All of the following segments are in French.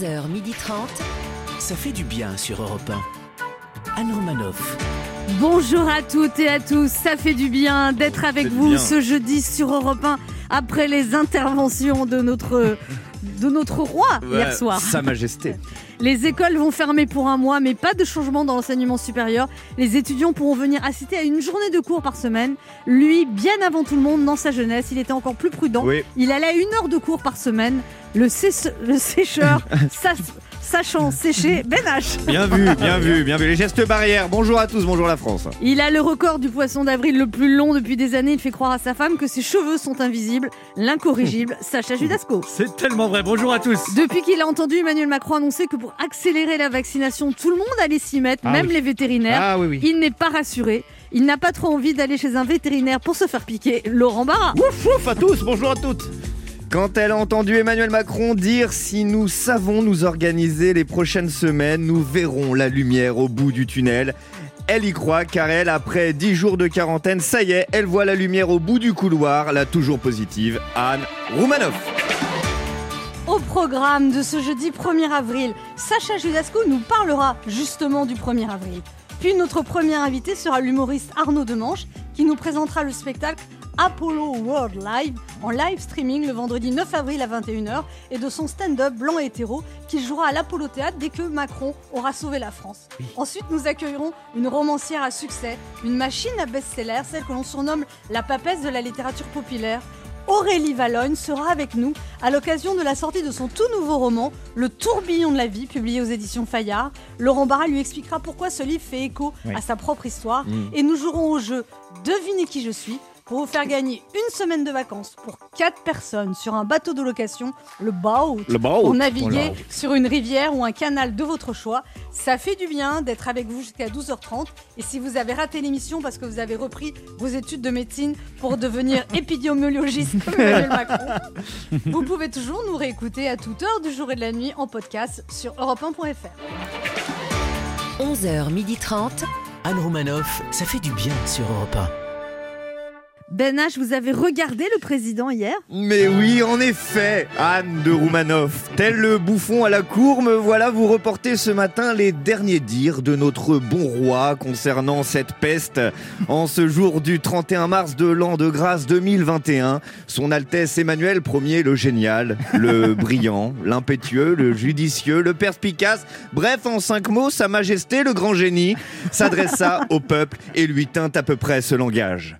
11h30. Ça fait du bien sur Europe 1. Anne Romanoff. Bonjour à toutes et à tous, ça fait du bien d'être avec vous bien. ce jeudi sur Europe 1 après les interventions de notre, de notre roi hier soir. Sa Majesté. Les écoles vont fermer pour un mois, mais pas de changement dans l'enseignement supérieur. Les étudiants pourront venir assister à une journée de cours par semaine. Lui, bien avant tout le monde, dans sa jeunesse, il était encore plus prudent. Oui. Il allait à une heure de cours par semaine. Le, sé- le sécheur, sa- sachant sécher, Ben H. Bien vu, bien vu, bien vu. Les gestes barrières. Bonjour à tous, bonjour la France. Il a le record du poisson d'avril le plus long depuis des années. Il fait croire à sa femme que ses cheveux sont invisibles. L'incorrigible, Sacha Judasco. C'est tellement vrai. Bonjour à tous. Depuis qu'il a entendu Emmanuel Macron annoncer que pour accélérer la vaccination, tout le monde allait s'y mettre, Ah même oui. les vétérinaires, Ah oui, oui. il n'est pas rassuré. Il n'a pas trop envie d'aller chez un vétérinaire pour se faire piquer Laurent Barra. Ouf, ouf à tous, bonjour à toutes. Quand elle a entendu Emmanuel Macron dire si nous savons nous organiser les prochaines semaines, nous verrons la lumière au bout du tunnel. Elle y croit car elle, après 10 jours de quarantaine, ça y est, elle voit la lumière au bout du couloir, la toujours positive Anne Roumanoff. Au programme de ce jeudi 1er avril, Sacha Judasco nous parlera justement du 1er avril. Puis notre premier invité sera l'humoriste Arnaud Demanche qui nous présentera le spectacle Apollo World Live en live streaming le vendredi 9 avril à 21h et de son stand-up blanc et hétéro qu'il jouera à l'Apollo Théâtre dès que Macron aura sauvé la France. Ensuite, nous accueillerons une romancière à succès, une machine à best-seller, celle que l'on surnomme la papesse de la littérature populaire. Aurélie Valogne sera avec nous à l'occasion de la sortie de son tout nouveau roman, Le tourbillon de la vie, publié aux éditions Fayard. Laurent Barra lui expliquera pourquoi ce livre fait écho Oui. à sa propre histoire. Mm. Et nous jouerons au jeu Devinez qui je suis pour vous faire gagner une semaine de vacances pour 4 personnes sur un bateau de location, le Boat, Le pour naviguer sur une rivière ou un canal de votre choix. Ça fait du bien d'être avec vous jusqu'à 12h30. Et si vous avez raté l'émission parce que vous avez repris vos études de médecine pour devenir épidémiologiste comme Emmanuel Macron, vous pouvez toujours nous réécouter à toute heure du jour et de la nuit en podcast sur europe1.fr. 11h30. Anne Romanoff. Ça fait du bien sur Europe Ben H, vous avez regardé le président hier? Mais oui, en effet, Anne de Roumanoff. Tel le bouffon à la cour, me voilà vous reporter ce matin les derniers dires de notre bon roi concernant cette peste. En ce jour du 31 mars de l'an de grâce 2021, son Altesse Emmanuel Ier le génial, le brillant, l'impétueux, le judicieux, le perspicace, bref en cinq mots, sa majesté le grand génie, s'adressa au peuple et lui tint à peu près ce langage.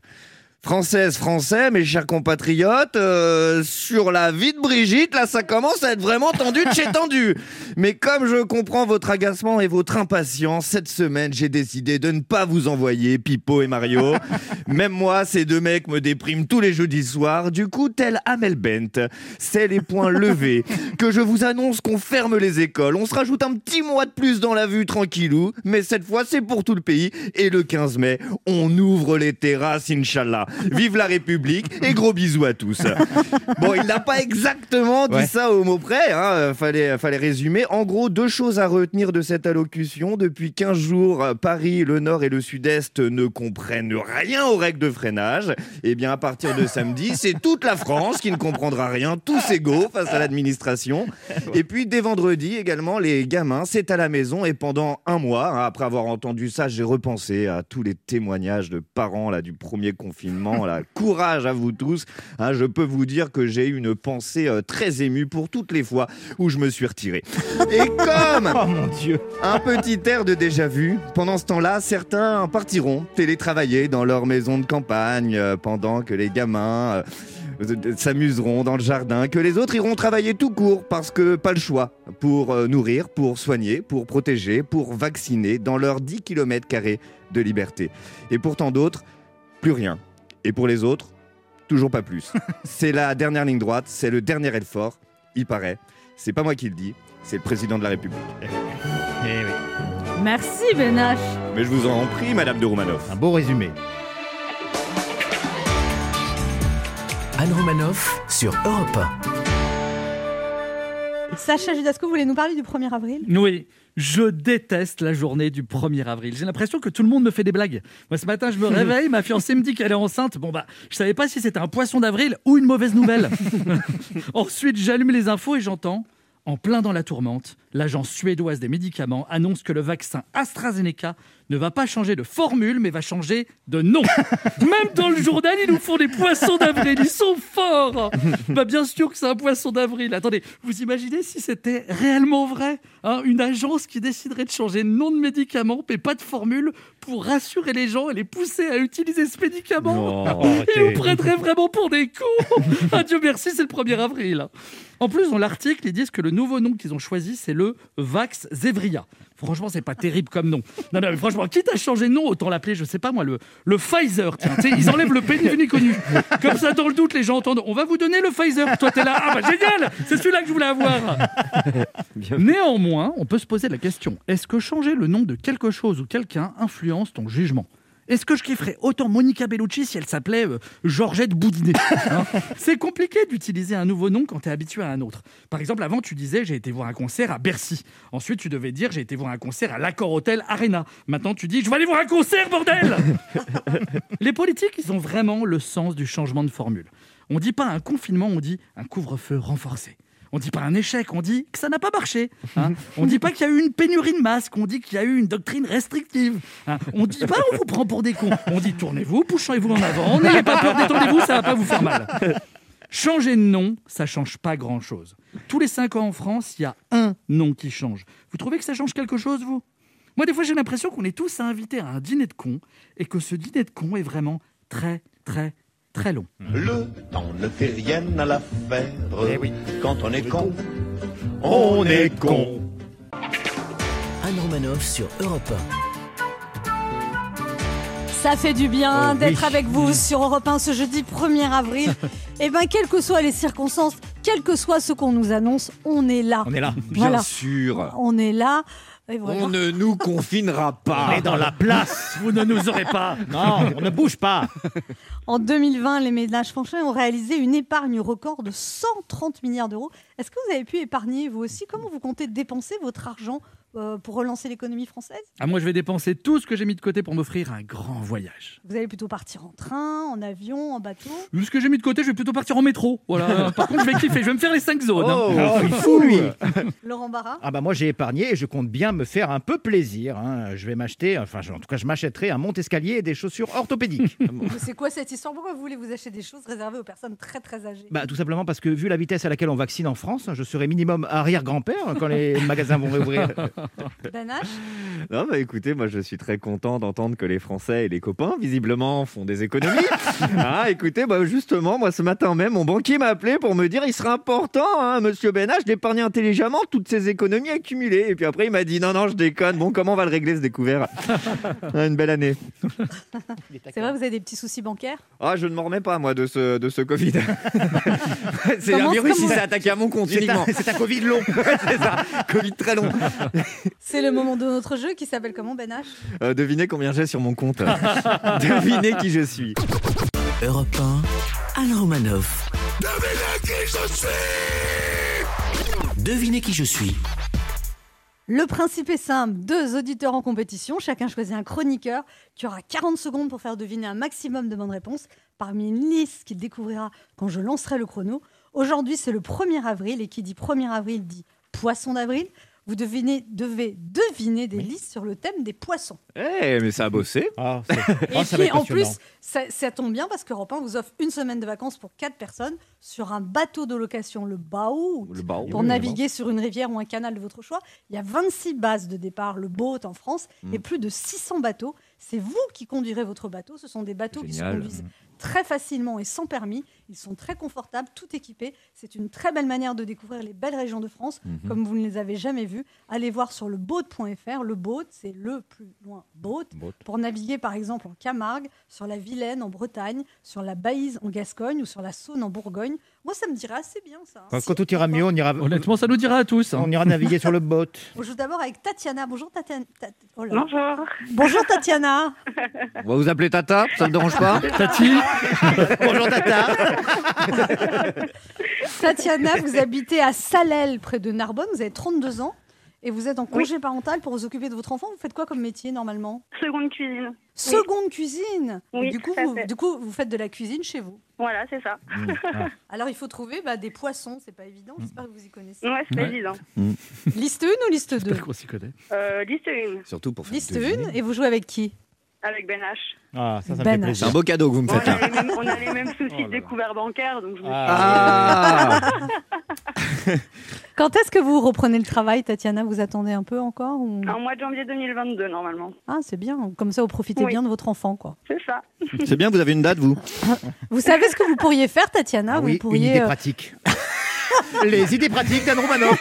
Française, français, mes chers compatriotes, euh, sur la vie de Brigitte, là, ça commence à être vraiment tendu de chez tendu. Mais comme je comprends votre agacement et votre impatience, cette semaine, j'ai décidé de ne pas vous envoyer Pipo et Mario. Même moi, ces deux mecs me dépriment tous les jeudis soirs. Du coup, tel Amel Bent, c'est les points levés que je vous annonce qu'on ferme les écoles. On se rajoute un petit mois de plus dans la vue tranquillou, mais cette fois, c'est pour tout le pays. Et le 15 mai, on ouvre les terrasses, Inch'Allah. Vive la République et gros bisous à tous. Bon, il n'a pas exactement dit Ouais. ça au mot près, hein, fallait, fallait résumer. En gros, deux choses à retenir de cette allocution. Depuis 15 jours, Paris, le Nord et le Sud-Est ne comprennent rien aux règles de freinage. Et bien, à partir de samedi, c'est toute la France qui ne comprendra rien, tous égaux face à l'administration. Et puis, dès vendredi également, les gamins, c'est à la maison. Et pendant un mois, hein, après avoir entendu ça, j'ai repensé à tous les témoignages de parents là, du premier confinement. Là. Courage à vous tous. Hein, je peux vous dire que j'ai eu une pensée euh, très émue pour toutes les fois où je me suis retiré. Et comme Oh mon dieu. un petit air de déjà vu. Pendant ce temps-là, certains partiront télétravailler dans leur maison de campagne euh, pendant que les gamins euh, s'amuseront dans le jardin, que les autres iront travailler tout court parce que pas le choix pour nourrir, pour soigner, pour protéger, pour vacciner dans leurs 10 km de liberté. Et pour tant d'autres, plus rien. Et pour les autres, toujours pas plus. c'est la dernière ligne droite, c'est le dernier effort, il paraît. C'est pas moi qui le dis, c'est le président de la République. Eh oui. Merci Ben H. Mais je vous en prie, Madame de Roumanoff. Un beau résumé. Anne Romanoff sur Europe Sacha Judasco, vous voulez nous parler du 1er avril? Oui, je déteste la journée du 1er avril. J'ai l'impression que tout le monde me fait des blagues. Moi, ce matin, je me réveille, ma fiancée me dit qu'elle est enceinte. Bon, bah, je savais pas si c'était un poisson d'avril ou une mauvaise nouvelle. Ensuite, j'allume les infos et j'entends En plein dans la tourmente, l'agence suédoise des médicaments annonce que le vaccin AstraZeneca ne va pas changer de formule, mais va changer de nom. Même dans le journal, ils nous font des poissons d'avril. Ils sont forts. Bah bien sûr que c'est un poisson d'avril. Attendez, vous imaginez si c'était réellement vrai hein, Une agence qui déciderait de changer de nom de médicament, mais pas de formule, pour rassurer les gens et les pousser à utiliser ce médicament. Ils nous prendraient vraiment pour des cons. Adieu, merci, c'est le 1er avril. En plus, dans l'article, ils disent que le nouveau nom qu'ils ont choisi, c'est le Vax Zevria. Franchement, c'est pas terrible comme nom. Non, non, mais franchement, quitte à changer de nom, autant l'appeler, je sais pas moi, le, le Pfizer. Tiens, ils enlèvent le P ni connu. Comme ça, dans le doute, les gens entendent On va vous donner le Pfizer. Toi, t'es là. Ah, bah génial C'est celui-là que je voulais avoir. Néanmoins, on peut se poser la question est-ce que changer le nom de quelque chose ou quelqu'un influence ton jugement? Est-ce que je kifferais autant Monica Bellucci si elle s'appelait euh, Georgette Boudinet hein? C'est compliqué d'utiliser un nouveau nom quand tu es habitué à un autre. Par exemple, avant, tu disais j'ai été voir un concert à Bercy. Ensuite, tu devais dire j'ai été voir un concert à l'Accor Hotel Arena. Maintenant, tu dis je vais aller voir un concert, bordel Les politiques, ils ont vraiment le sens du changement de formule. On dit pas un confinement, on dit un couvre-feu renforcé. On dit pas un échec, on dit que ça n'a pas marché. Hein. On dit pas qu'il y a eu une pénurie de masques, on dit qu'il y a eu une doctrine restrictive. Hein. On dit pas on vous prend pour des cons. On dit tournez-vous, poussez-vous en avant, n'ayez pas peur, détendez-vous, ça va pas vous faire mal. Changer de nom, ça change pas grand-chose. Tous les cinq ans en France, il y a un nom qui change. Vous trouvez que ça change quelque chose, vous? Moi, des fois, j'ai l'impression qu'on est tous invités à un dîner de cons et que ce dîner de cons est vraiment très, très, très long. Le temps ne fait rien à l'affaire. Eh oui. Quand on est con, on est con. Anne Romanoff sur Europe Ça fait du bien Oh, d'être oui. avec vous sur Europe 1 ce jeudi 1er avril. Et bien, quelles que soient les circonstances, quel que soit ce qu'on nous annonce, on est là. On est là. Bien Voilà. sûr. On est là. On ne nous confinera pas. On est dans la place. Vous ne nous aurez pas. Non, on ne bouge pas. En 2020, les ménages français ont réalisé une épargne record de 130 milliards d'euros. Est-ce que vous avez pu épargner vous aussi? Comment vous comptez dépenser votre argent euh, pour relancer l'économie française? Ah, moi, je vais dépenser tout ce que j'ai mis de côté pour m'offrir un grand voyage. Vous allez plutôt partir en train, en avion, en bateau? Ce que j'ai mis de côté, je vais plutôt partir en métro. Voilà. Par contre, je vais kiffer. Je vais me faire les cinq zones. hein. Oh, il fou, lui. Laurent Barra? Ah bah moi j'ai épargné et je compte bien me faire un peu plaisir. hein. Je vais m'acheter, enfin en tout cas je m'achèterai un monte-escalier et des chaussures orthopédiques. C'est quoi cette histoire? Pourquoi vous voulez vous acheter des choses réservées aux personnes très très âgées? Bah tout simplement parce que vu la vitesse à laquelle on vaccine en France, je serai minimum arrière-grand-père quand les magasins vont réouvrir. Ben H Non, bah écoutez, moi je suis très content d'entendre que les Français et les copains, visiblement, font des économies. ah, écoutez, bah justement, moi ce matin même, mon banquier m'a appelé pour me dire il serait important, hein, monsieur Benach, d'épargner intelligemment toutes ces économies accumulées. Et puis après, il m'a dit non, non, je déconne. Bon, comment on va le régler ce découvert? Ah, Une belle année. C'est vrai, vous avez des petits soucis bancaires? Ah, je ne m'en remets pas, moi, de ce, de ce Covid. c'est un virus, vous- s'est attaqué à mon compte C'est uniquement. un, c'est un Covid long. c'est ça, Covid très long. C'est le moment de notre jeu qui s'appelle comment Ben H? Euh, devinez combien j'ai sur mon compte. devinez qui je suis. Europe 1, Anne Romanoff. Devinez qui je suis. Le principe est simple, deux auditeurs en compétition, chacun choisit un chroniqueur qui aura 40 secondes pour faire deviner un maximum de bonnes réponses parmi une liste qu'il découvrira quand je lancerai le chrono. Aujourd'hui, c'est le 1er avril et qui dit 1er avril dit poisson d'avril. Vous devinez, devez deviner des listes sur le thème des poissons. Eh, mais ça a bossé. Ah, Et ah, ça va puis en plus, ça, ça tombe bien parce qu'Europe 1 vous offre une semaine de vacances pour quatre personnes sur un bateau de location, le Baout. Le. Pour naviguer sur une rivière ou un canal de votre choix, il y a 26 bases de départ, le boat en France, Mm. et plus de 600 bateaux. C'est vous qui conduirez votre bateau. Ce sont des bateaux qui se conduisent très facilement et sans permis. Ils sont très confortables, tout équipés. C'est une très belle manière de découvrir les belles régions de France, Mhm. comme vous ne les avez jamais vues. Allez voir sur le boat.fr. Le boat, c'est le plus loin boat. Boat. Pour naviguer par exemple en Camargue, sur la Vilaine en Bretagne, sur la Baïse en Gascogne ou sur la Saône en Bourgogne. Moi, ça me dirait assez bien ça. hein. Quand, quand tout ira mieux, on ira, Honnêtement, ça nous dira à tous. hein. on ira naviguer sur le boat. On joue d'abord avec Tatiana. Bonjour Tatiana. Ta- oh. Bonjour. Bonjour Tatiana. On va vous appeler Tata, ça ne dérange pas? Tati, Bonjour Tata. Tatiana, vous habitez à Salelles, près de Narbonne. Vous avez 32 ans. et vous êtes en congé parental pour vous occuper de votre enfant. Vous faites quoi comme métier normalement? Seconde cuisine. Seconde cuisine? Oui, du, coup, vous, fait. du coup, vous faites de la cuisine chez vous? Voilà, c'est ça. Alors, il faut trouver bah, des poissons. C'est pas évident. J'espère que vous y connaissez. Ouais, c'est pas Ouais. évident. Liste 1 ou liste 2 J'espère qu'on s'y connaît. Euh, liste 1 Surtout pour faire Liste deviner. 1 et vous jouez avec qui? Avec Ben H. Ah, ça, ça me Ben fait. C'est un beau cadeau que vous me On faites a, là. les mêmes, on a les mêmes soucis Oh là de découvert bancaire, donc je me suis Ah Quand est-ce que vous reprenez le travail, Tatiana Vous attendez un peu encore ou... dit en mois de janvier 2022 normalement. Ah, c'est bien. Comme ça, vous profitez Oui. bien de votre enfant, quoi. C'est ça. C'est bien, vous avez une date, vous Vous savez ce que vous pourriez faire, Tatiana Ah Vous pourriez. idée euh, pratique. Les idées pratiques d'Anne Romanoff.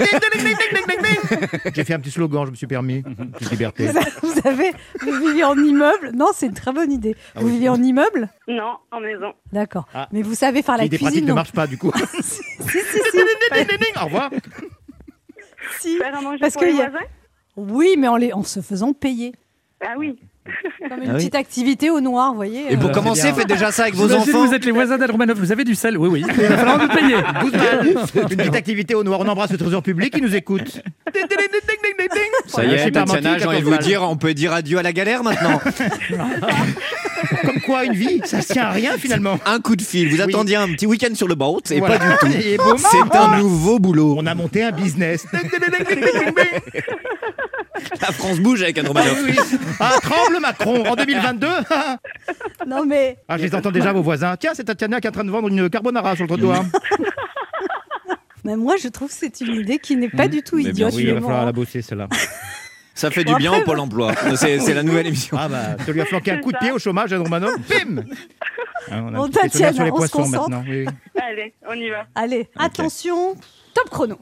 J'ai fait un petit slogan, je me suis permis. Petite liberté. Vous avez, vous vivez en immeuble Non, c'est une très bonne idée. Ah vous oui. vivez en immeuble? Non, en maison. D'accord. Ah. Mais vous savez faire la L'idée pratique cuisine ne non marche pas du coup. si, si. Au revoir. si. Faire à manger Parce pour que les y a- voisins? Oui, mais en, les, en se faisant payer. Ah oui. Comme une Ah oui. petite activité au noir, vous voyez. Et pour euh, commencer, faites déjà ça avec vos enfants. Vous êtes les voisins d'Anne Romanoff, vous avez du sel Oui, oui. Il va falloir nous payer. 12 balles. Une petite activité au noir. On embrasse le trésor public qui nous écoute. Ça y est, Super Tatiana, j'ai envie de vous 14 dire, on peut dire adieu à la galère maintenant. Comme quoi, une vie, ça tient à rien finalement. Un coup de fil, vous Oui. attendiez un petit week-end sur le boat, et Voilà. pas du tout. C'est un nouveau boulot. On a monté un business. La France bouge avec un Ah, oui, oui. Ah, tremble Macron en 2022. Non, mais Ah, je les entends déjà, vos voisins. Tiens, c'est Tatiana qui est en train de vendre une carbonara sur le trottoir. mais moi, je trouve que c'est une idée qui n'est pas du tout Mais bien idiote. Oui, il va falloir la bosser, celle-là. Ça fait du bien après, au Pôle emploi. C'est la nouvelle émission. Ah, bah, tu lui as flanqué un coup de pied au chômage, Anne Romanoff. Bim Ah, On a Tatiana, sur les on se poissons concentre. maintenant. oui. Allez, on y va. Allez, attention, top chrono.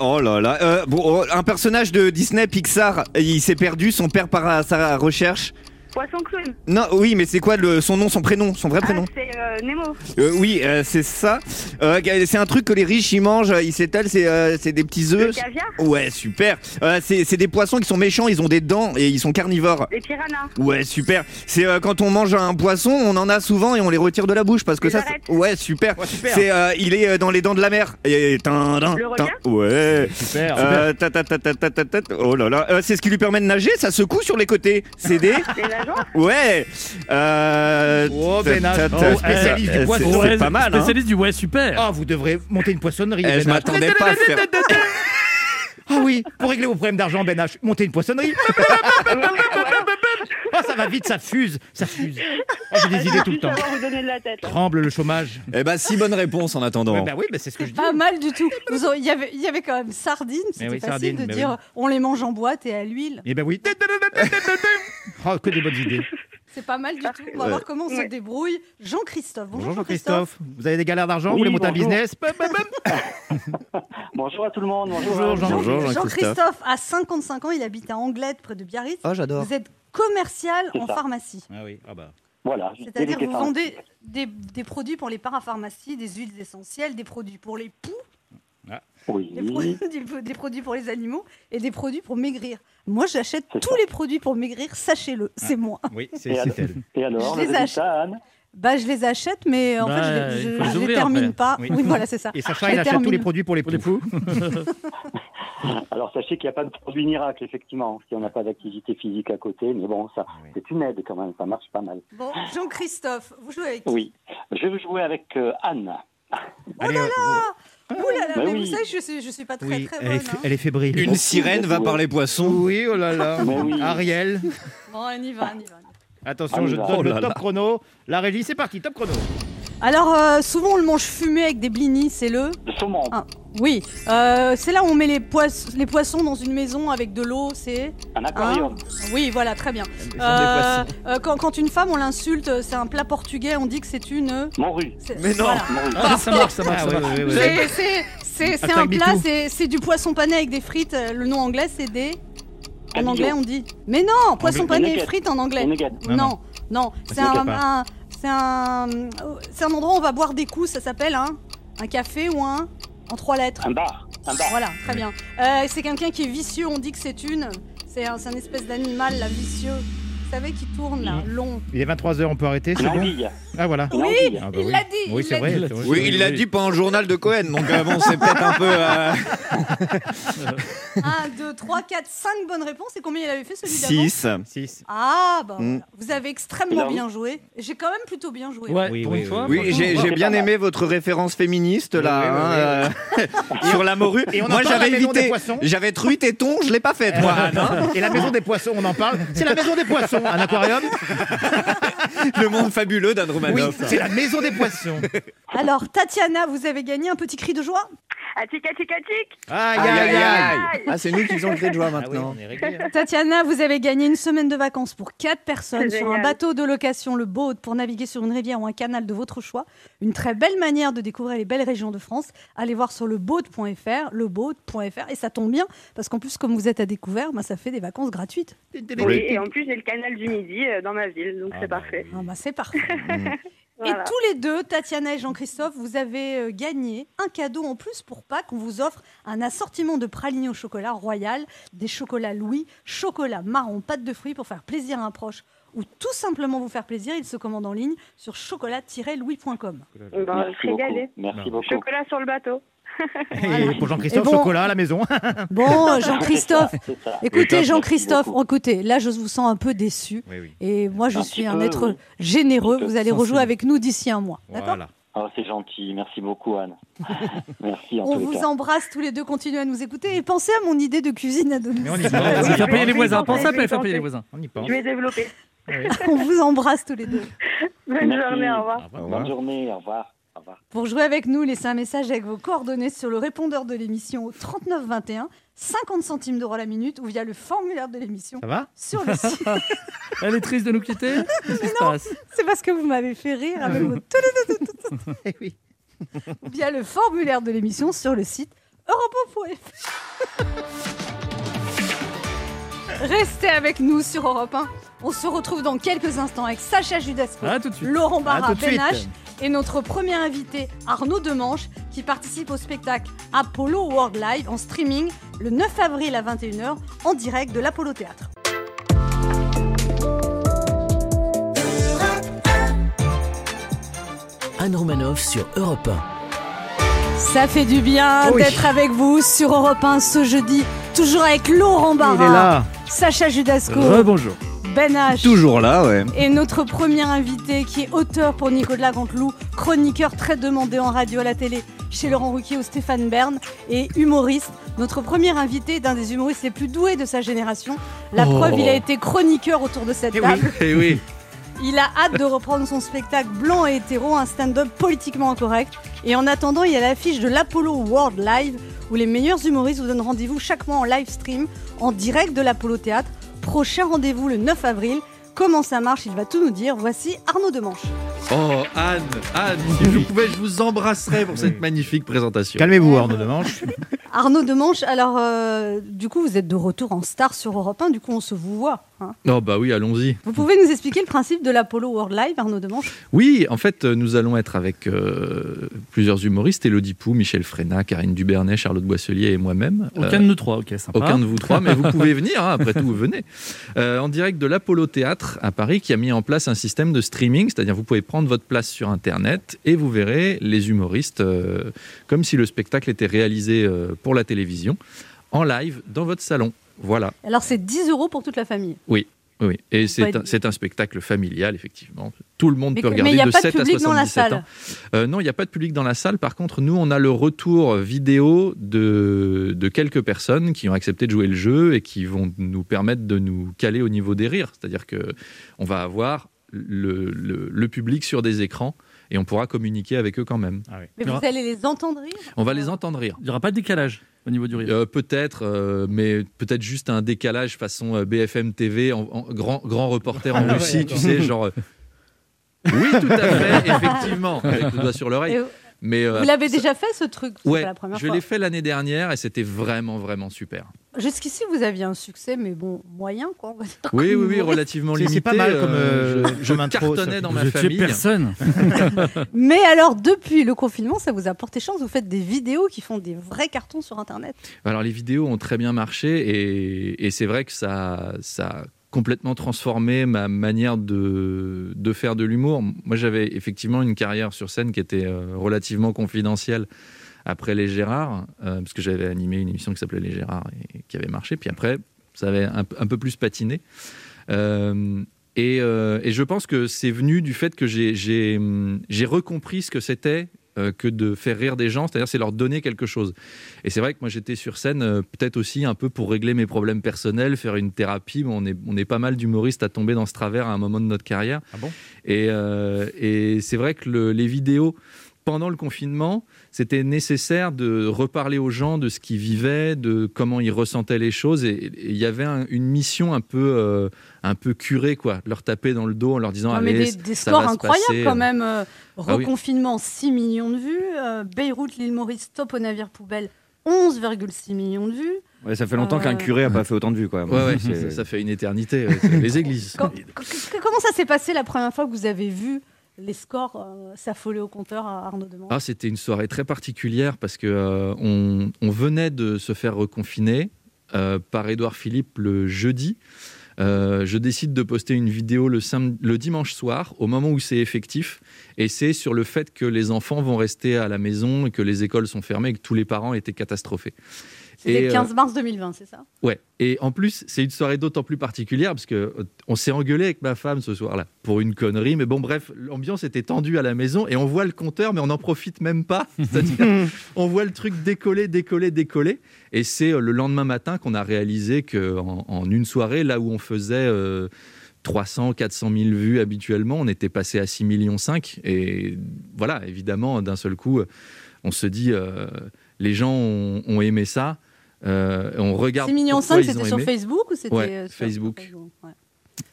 Oh là là. Oh, un personnage de Disney Pixar, il s'est perdu, son père part à sa recherche. Poisson clown. Non, oui, mais c'est quoi son nom, son prénom, son vrai ah, prénom c'est euh, Nemo. Euh, oui, euh, c'est ça. C'est un truc que les riches ils mangent, ils s'étalent, c'est des petits œufs. caviar? Ouais, super. C'est des poissons qui sont méchants, ils ont des dents et ils sont carnivores. Les piranhas. Ouais, super. C'est quand on mange un poisson, on en a souvent et on les retire de la bouche parce que ça. Ouais, super. C'est il est dans les dents de la mer. Et, tin, Le. Ouais. Super. Oh là là. Euh, c'est ce qui lui permet de nager. Ça secoue sur les côtés. C'est des. Ouais. Euh, Oh, ta, Ben ta, H. ta, Oh, spécialiste euh, du poisson. c'est- pas mal. Hein. Spécialiste du ouais, super. Ah, vous devrez monter une poissonnerie. Eh, Ben je H. m'attendais pas à faire. Ah oui, pour régler vos problèmes d'argent, Ben H, monter une poissonnerie. Ah, ça va vite, ça fuse, ça fuse. Oh, J'ai des idées tout le temps. vous donner de la tête. Tremble le chômage. Eh ben, si bonne réponse en attendant. Ouais, bah oui, bah, c'est ce que je dis. Pas mal du tout. Vous aurez- Il y, avait, il y avait quand même sardines, c'était oui, facile sardines, de mais dire oui. on les mange en boîte et à l'huile. Eh ben oui. Oh, que des bonnes idées. C'est pas mal du tout. On va Ouais. voir comment on se Ouais. débrouille. Jean-Christophe. Bonjour, Bonjour Jean-Christophe. Jean-Christophe. Vous avez des galères d'argent Vous Oui, voulez monter un bonjour. business? Bonjour à tout le monde. Bonjour, Bonjour, Jean- Bonjour, Jean-Christophe. Jean-Christophe a 55 ans, il habite à Anglette, près de Biarritz. Oh, j'adore. Vous êtes commercial en ça. pharmacie. Ah oui, ah bah. Voilà. C'est-à-dire que vous vendez des, des produits pour les parapharmacies, des huiles essentielles, des produits pour les poux, Oui. des, produits, des produits pour les animaux et des produits pour maigrir. Moi, j'achète tous ça. les produits pour maigrir, sachez-le, c'est moi. Oui, c'est elle. et alors, Je le les Anne? Bah, je les achète, mais en Bah, fait, je les, je- faut les termine après. pas. Oui. Oui. voilà, c'est ça. Et Sacha, Je il les achète tous les produits pour les poux. Alors, sachez qu'il n'y a pas de produit miracle, effectivement, si on n'a pas d'activité physique à côté. Mais bon, ça, Oui. c'est une aide quand même. Ça marche pas mal. Bon, Jean-Christophe, vous jouez avec qui? Oui. Je vais jouer avec euh, Anne. Ouh là là, Bah mais oui. vous savez, je suis, je suis pas très oui, très elle bonne. est, f- hein. elle est fébrile. Une sirène va par les poissons. Oui, oh là là. Ariel. Bon, on y va, on y va. Attention, On y je va. donne Oh le là top là. chrono. La régie, c'est parti, top chrono. Alors, euh, souvent, on le mange fumé avec des blinis, c'est le Le saumon. Ah. Oui, euh, c'est là où on met les, poiss- les poissons dans une maison avec de l'eau, c'est... Un aquarium. Oui, voilà, très bien. Euh, euh, quand, quand une femme, on l'insulte, c'est un plat portugais, on dit que c'est une... Morue. c'est- Mais non. voilà. Morue. Ah, ça marche, ça marche, Ah, ça ouais, marche. ouais, ouais, ouais. C'est- un plat, c'est du poisson pané avec des frites. Le nom anglais, c'est des... En anglais, on dit... Mais non, poisson pané et frites en anglais. Non, Non, non, c'est un, c'est un, c'est un endroit où on va boire des coups, ça s'appelle un, un café ou un en trois lettres. Un bar. Un bar. Voilà, très bien. Euh, c'est quelqu'un qui est vicieux, on dit que c'est une, c'est un, un espèce d'animal là vicieux. Vous savez, qui tourne là, long. Il est 23h, on peut arrêter, c'est bon. Ah voilà. Oui, anguille. Ah bah il oui. l'a dit, Oui, il c'est l'a vrai. Oui, il l'a dit pas en journal de Cohen, donc euh, bon, c'est peut-être un peu. euh, 1, 2, 3, 4, 5 bonnes réponses. Et combien il avait fait celui d'avant 6. Six. Ah, bah Mm. Vous avez extrêmement bien joué. J'ai quand même plutôt bien joué. Ouais, Oui, pour oui, une fois. Oui, franchement, j'ai bien aimé votre référence féministe là, Oui, oui, hein, euh, sur la morue. Et on en Moi, j'avais évité. Poissons J'avais truite et thon, je l'ai pas faite moi. Hein. Et la maison des poissons, on en parle. C'est la maison des poissons, un aquarium? Le monde fabuleux d'Anne Oui, Romanoff. c'est la maison des poissons. Alors, Tatiana, vous avez gagné un petit cri de joie? Tic, tic, ah, tic. Aïe, Aïe, aïe. Ah, c'est nous qui faisons le cri de joie Ah oui, maintenant. on est réglé. hein. Tatiana, vous avez gagné une semaine de vacances pour 4 personnes sur un bateau de location, le boat, pour naviguer sur une rivière ou un canal de votre choix. Une très belle manière de découvrir les belles régions de France. Allez voir sur le boat.fr, le boat.fr. Et ça tombe bien, parce qu'en plus, comme vous êtes à découvert, bah, ça fait des vacances gratuites. Oui, et en plus, j'ai le canal du Midi euh, dans ma ville, donc Ah c'est bah parfait. Ah, bah, c'est parfait. Voilà. Et tous les deux, Tatiana et Jean-Christophe, vous avez euh, gagné un cadeau en plus pour Pâques. On vous offre un assortiment de pralines au chocolat royal, des chocolats Louis, chocolat marron, pâte de fruits pour faire plaisir à un proche ou tout simplement vous faire plaisir. Il se commande en ligne sur chocolat-louis.com. Merci beaucoup. Chocolat sur le bateau. Et pour Jean-Christophe, bon- chocolat à la maison. Bon, Jean-Christophe, écoutez Jean-Christophe, écoutez, là je vous sens un peu déçu. Oui, oui. Et moi je Un suis un peu, être oui. généreux. Vous allez rejouer avec nous d'ici un mois. D'accord Voilà. Oh, c'est gentil. Merci beaucoup, Anne. Merci en On tous les vous cas. embrasse tous les deux, continuez à nous écouter et pensez à mon idée de cuisine à domicile. Mais on y Ouais, pense. faire payer les voisins. Pensez à faire payer les voisins. On y pense. Je vais développer. On vous embrasse tous les deux. Bonne Merci. journée, au revoir. Au revoir. Bonne journée. Au revoir. Au revoir. Pour jouer avec nous, laissez un message avec vos coordonnées sur le répondeur de l'émission au 3921, 50 centimes d'euros la minute ou via le formulaire de l'émission Ça va sur le site. Elle est triste de nous quitter se passe C'est parce que vous m'avez fait rire avec votre Eh oui. via le formulaire de l'émission sur le site europe.fr. Restez avec nous sur Europe 1. On se retrouve dans quelques instants avec Sacha Judasco, Ah, tout de suite. Laurent Barra. Ben H et notre premier invité Arnaud Demanche qui participe au spectacle Apollo World Live en streaming le 9 avril à 21h en direct de l'Apollo Théâtre. Anne Romanoff sur Europe Ça fait du bien Oui. d'être avec vous sur Europe 1 ce jeudi, toujours avec Laurent Barra, Il est là. Sacha Judasco, Rebonjour. Ben H Toujours là, ouais. et notre premier invité qui est auteur pour Nicolas Canteloup, chroniqueur très demandé en radio à la télé chez Laurent Ruquier ou Stéphane Bern et humoriste. Notre premier invité d'un des humoristes les plus doués de sa génération. La Oh. preuve, il a été chroniqueur autour de cette Eh oui. table. Et oui. Il a hâte de reprendre son spectacle blanc et hétéro, un stand-up politiquement incorrect. Et en attendant, il y a l'affiche de l'Apollo World Live où les meilleurs humoristes vous donnent rendez-vous chaque mois en live stream en direct de l'Apollo Théâtre. Prochain rendez-vous le 9 avril. Comment ça marche Il va tout nous dire. Voici Arnaud Demanche. Oh, Anne, Anne, si je pouvais, je vous embrasserais pour cette magnifique présentation. Calmez-vous, Arnaud Demanche. Arnaud Demanche, alors euh, du coup vous êtes de retour en star sur Europe 1, du coup on se vous voit. hein. Oh, bah oui, allons-y. Vous pouvez nous expliquer le principe de l'Apollo World Live, Arnaud Demanche Oui, en fait, euh, nous allons être avec euh, plusieurs humoristes Elodie Pou, Michel Fréna, Karine Dubernay, Charlotte Boisselier et moi-même. Euh, Aucun de nous trois, ok, sympa. Aucun de vous trois, mais vous pouvez venir, hein, après tout, vous venez. Euh, en direct de l'Apollo Théâtre à Paris, qui a mis en place un système de streaming, c'est-à-dire vous pouvez prendre votre place sur Internet et vous verrez les humoristes euh, comme si le spectacle était réalisé euh, pour la télévision, en live, dans votre salon. Voilà. Alors c'est 10 euros pour toute la famille. Oui, et c'est un, spectacle familial, effectivement. Tout le monde Mais peut regarder mais il y a de pas de 7 à public dans la 77 salle. ans. Euh, non, il n'y a pas de public dans la salle. Par contre, nous, on a le retour vidéo de, de quelques personnes qui ont accepté de jouer le jeu et qui vont nous permettre de nous caler au niveau des rires. C'est-à-dire que on va avoir le, le- le public sur des écrans et on pourra communiquer avec eux quand même. Mais Il y vous aura- allez les entendre rire On va les entendre rire. Il n'y aura pas de décalage au niveau du rire. Euh, peut-être, euh, mais peut-être juste un décalage façon euh, BFM TV, en, en grand, grand reporter en Ah ouais, Russie, tu sais, genre. Oui, tout à fait, effectivement, avec le doigt sur l'oreille. Mais euh, Vous l'avez déjà fait ce truc? Ouais, pas la première je l'ai fait l'année dernière et c'était vraiment, vraiment super. Jusqu'ici vous aviez un succès, mais bon, moyen quoi. Oui, oui, oui, relativement limité. c'est pas mal comme, euh, je, je intro, cartonnais dans ma famille. personne. Mais alors depuis le confinement, ça vous a porté chance? Vous faites des vidéos qui font des vrais cartons sur Internet. Alors les vidéos ont très bien marché et, et c'est vrai que ça, ça complètement transformé ma manière de, de faire de l'humour. Moi, j'avais effectivement une carrière sur scène qui était euh, relativement confidentielle après Les Gérards, euh, parce que j'avais animé une émission qui s'appelait Les Gérards et, qui avait marché. Puis après, ça avait un, peu plus patiné. Euh, et, et, je pense que c'est venu du fait que j'ai recompris ce que c'était euh, que de faire rire des gens, c'est-à-dire c'est leur donner quelque chose. Et c'est vrai que moi j'étais sur scène euh, peut-être aussi un peu pour régler mes problèmes personnels, faire une thérapie. Mais on est, on est pas mal d'humoristes à tomber dans ce travers à un moment de notre carrière. Ah bon? Et, euh, et c'est vrai que le, les vidéos pendant le confinement, c'était nécessaire de reparler aux gens de ce qu'ils vivaient, de comment ils ressentaient les choses. Et il y avait un, une mission un peu, euh, un peu curée, quoi. Leur taper dans le dos en leur disant non, Allez, mais des, des ça scores va incroyables quand même. Euh, Ah oui. reconfinement, 6 millions de vues. Euh, Beyrouth, l'île Maurice, top au navire poubelle, 11,6 millions de vues. Ouais, ça fait longtemps qu'un curé a pas fait autant de vues, quoi. Ouais, ouais, ça, ça fait une éternité. les églises. Quand- comment ça s'est passé la première fois que vous avez vu les scores euh, s'affoler au compteur à Arnaud Demange Ah, c'était une soirée très particulière parce que euh, on, venait de se faire reconfiner euh, par Édouard Philippe le jeudi. Je décide de poster une vidéo le, le dimanche soir, au moment où c'est effectif, et c'est sur le fait que les enfants vont rester à la maison et que les écoles sont fermées et que tous les parents étaient catastrophés. C'était le euh, 15 mars 2020, c'est ça? Ouais, et en plus, c'est une soirée d'autant plus particulière parce que euh, on s'est engueulé avec ma femme ce soir-là pour une connerie, mais bon, bref, l'ambiance était tendue à la maison et on voit le compteur, mais on n'en profite même pas. C'est-à-dire, on voit le truc décoller, décoller, décoller. Et c'est euh, le lendemain matin qu'on a réalisé qu'en en une soirée, là où on faisait. euh, 300, 400 000 vues habituellement, on était passé à 6 millions 5 et voilà, évidemment, d'un seul coup, on se dit, euh, les gens ont, ont aimé ça, euh, on regarde 6 millions pourquoi 5, ils c'était sur. Facebook ou c'était Ouais, euh, sur- Facebook. ouais.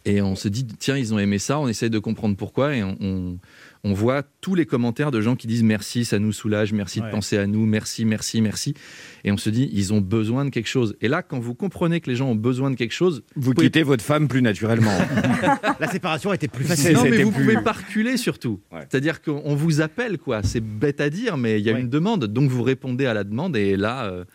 Et on se dit, tiens, ils ont aimé ça, on essaye de comprendre pourquoi, et on, on, on voit tous les commentaires de gens qui disent merci, ça nous soulage, merci Ouais. de penser à nous, merci, merci, merci. Et on se dit, ils ont besoin de quelque chose. Et là, quand vous comprenez que les gens ont besoin de quelque chose, Vous pouvez- quittez votre femme plus naturellement. La séparation était plus facile. non, mais vous plus- pouvez pas reculer surtout. Ouais. C'est-à-dire qu'on vous appelle, quoi. C'est bête à dire, mais il y a Ouais. une demande, donc vous répondez à la demande, et là, euh,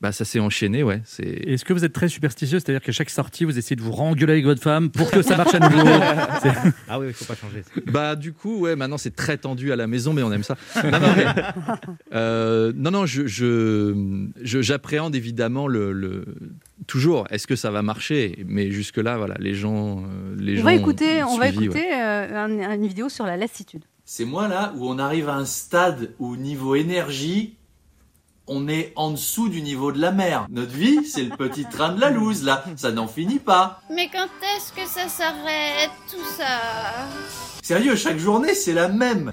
bah, ça s'est enchaîné, ouais. C'est Est-ce que vous êtes très superstitieux C'est-à-dire qu'à chaque sortie, vous essayez de vous rengueuler avec votre femme pour que ça marche à nouveau C'est- Ah oui, il faut pas changer. Bah du coup, ouais, maintenant c'est très tendu à la maison, mais on aime ça. Non, non, mais, euh, non, non, je, je- je- j'appréhende évidemment le, le- toujours. Est-ce que ça va marcher? Mais jusque là, voilà, les gens, euh, les On gens. va écouter, on va écouter ouais. euh, un- une vidéo sur la lassitude. C'est moi là où on arrive à un stade où niveau énergie, on est en dessous du niveau de la mer. Notre vie, c'est le petit train de la loose là, ça n'en finit pas. Mais quand est-ce que ça s'arrête, tout ça? Sérieux, chaque journée, c'est la même.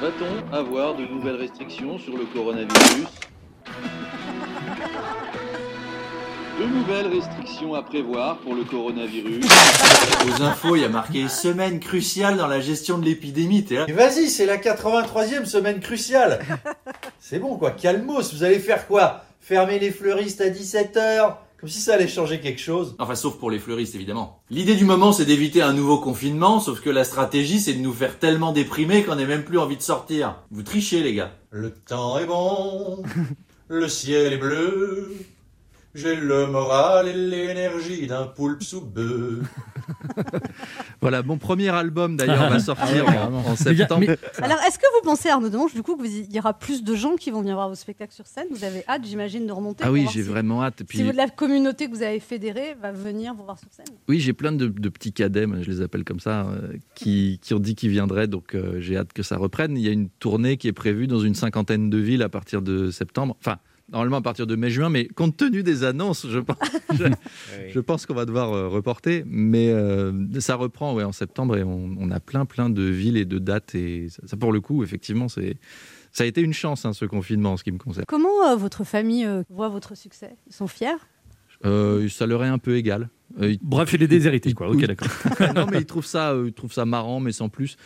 Va-t-on avoir de nouvelles restrictions sur le coronavirus? De nouvelles restrictions à prévoir pour le coronavirus Aux infos, il y a marqué semaine cruciale dans la gestion de l'épidémie. T'es là. Et Vas-y, c'est la 83e semaine cruciale. C'est bon quoi, calmos, vous allez faire quoi? Fermer les fleuristes à 17h comme si ça allait changer quelque chose. Enfin, sauf pour les fleuristes, évidemment. L'idée du moment, c'est d'éviter un nouveau confinement, sauf que la stratégie, c'est de nous faire tellement déprimer qu'on n'a même plus envie de sortir. Vous trichez, les gars. Le temps est bon, le ciel est bleu, j'ai le moral et l'énergie d'un poulpe sous bœuf. Voilà, mon premier album d'ailleurs va sortir Ah en, septembre. mais- Alors, est-ce que vous pensez, Arnaud Demange, du coup, qu'il y aura plus de gens qui vont venir voir vos spectacles sur scène? Vous avez hâte, j'imagine, de remonter Ah oui, j'ai si- vraiment hâte. Puis, Si vous, la communauté que vous avez fédérée va venir vous voir sur scène? Oui, j'ai plein de, de petits cadets, je les appelle comme ça, euh, qui, qui ont dit qu'ils viendraient, donc euh, j'ai hâte que ça reprenne. Il y a une tournée qui est prévue dans une cinquantaine de villes à partir de septembre. Enfin, normalement à partir de mai-juin, mais compte tenu des annonces, je pense, je, je pense qu'on va devoir euh, reporter. Mais euh, ça reprend ouais, en septembre et on, on a plein, plein de villes et de dates. Et ça, ça, pour le coup, effectivement, c'est. Ça a été une chance, hein, ce confinement, en ce qui me concerne. Comment euh, votre famille euh, voit votre succès? Ils sont fiers? Euh, ça leur est un peu égal. Euh, ils- Bref, il est déshérité, quoi. Ok, d'accord. non, mais ils trouvent ça, euh, ils trouvent ça marrant, mais sans plus.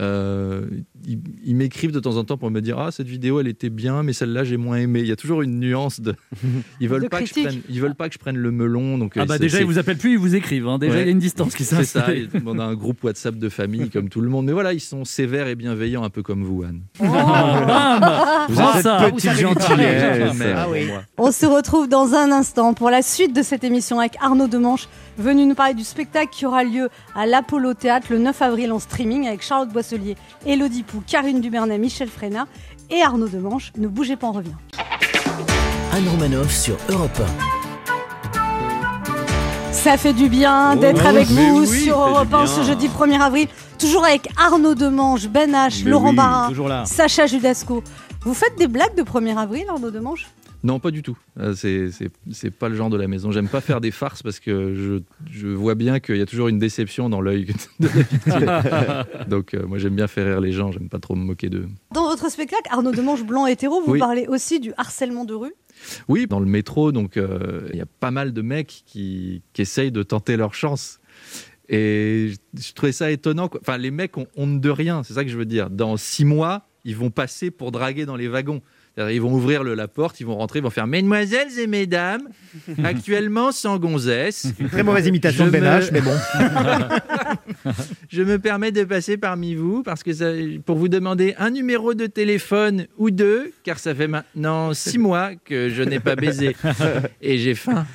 Euh, ils- ils m'écrivent de temps en temps pour me dire ah cette vidéo elle était bien mais celle-là j'ai moins aimé. Il y a toujours une nuance de ils veulent De pas que je critique. prenne ils veulent pas que je prenne le melon donc Ah euh, bah déjà, ils vous appellent plus, ils vous écrivent. hein. Déjà, Ouais. il y a une distance qui s'est C'est ça, on a un groupe WhatsApp de famille comme tout le monde. Mais voilà, ils sont sévères et bienveillants, un peu comme vous, Anne. Oh. bam Vous Prends êtes ça. petite Vous savez gentillesse. les Ah Ah oui. On se retrouve dans un instant pour la suite de cette émission avec Arnaud Demanche, venu nous parler du spectacle qui aura lieu à l'Apollo Théâtre le 9 avril en streaming avec Charlotte Boisselier, Elodie Pou, Karine Dubernay, Michel Fréna et Arnaud Demanche. Ne bougez pas, on revient. Anne Romanoff sur Europe Ça fait du bien Oh, d'être avec vous oui, sur Europe du 1 bien. ce jeudi 1er avril. Toujours avec Arnaud Demanche, Ben H, Mais Laurent oui, Barra. Sacha Judasco. Vous faites des blagues de 1er avril, Arnaud Demanche Non, pas du tout. Euh, C'est pas le genre de la maison. J'aime pas faire des farces parce que je, je vois bien qu'il y a toujours une déception dans l'œil de la. Donc, euh, moi, j'aime bien faire rire les gens. J'aime pas trop me moquer d'eux. Dans votre spectacle, Arnaud Demanche, blanc hétéro, vous Oui. parlez aussi du harcèlement de rue. Oui, dans le métro, donc euh, il y a pas mal de mecs qui, qui essayent de tenter leur chance. Et je, je trouvais ça étonnant. quoi. Enfin, les mecs ont honte de rien, c'est ça que je veux dire. Dans six mois, ils vont passer pour draguer dans les wagons. Ils vont ouvrir le- la porte, ils vont rentrer, ils vont faire Mesdemoiselles et mesdames, actuellement sans gonzesse. Très mauvaise imitation Je de Ben me- mais bon. Je me permets de passer parmi vous parce que ça- pour vous demander un numéro de téléphone ou deux, car ça fait maintenant six mois que je n'ai pas baisé et j'ai faim.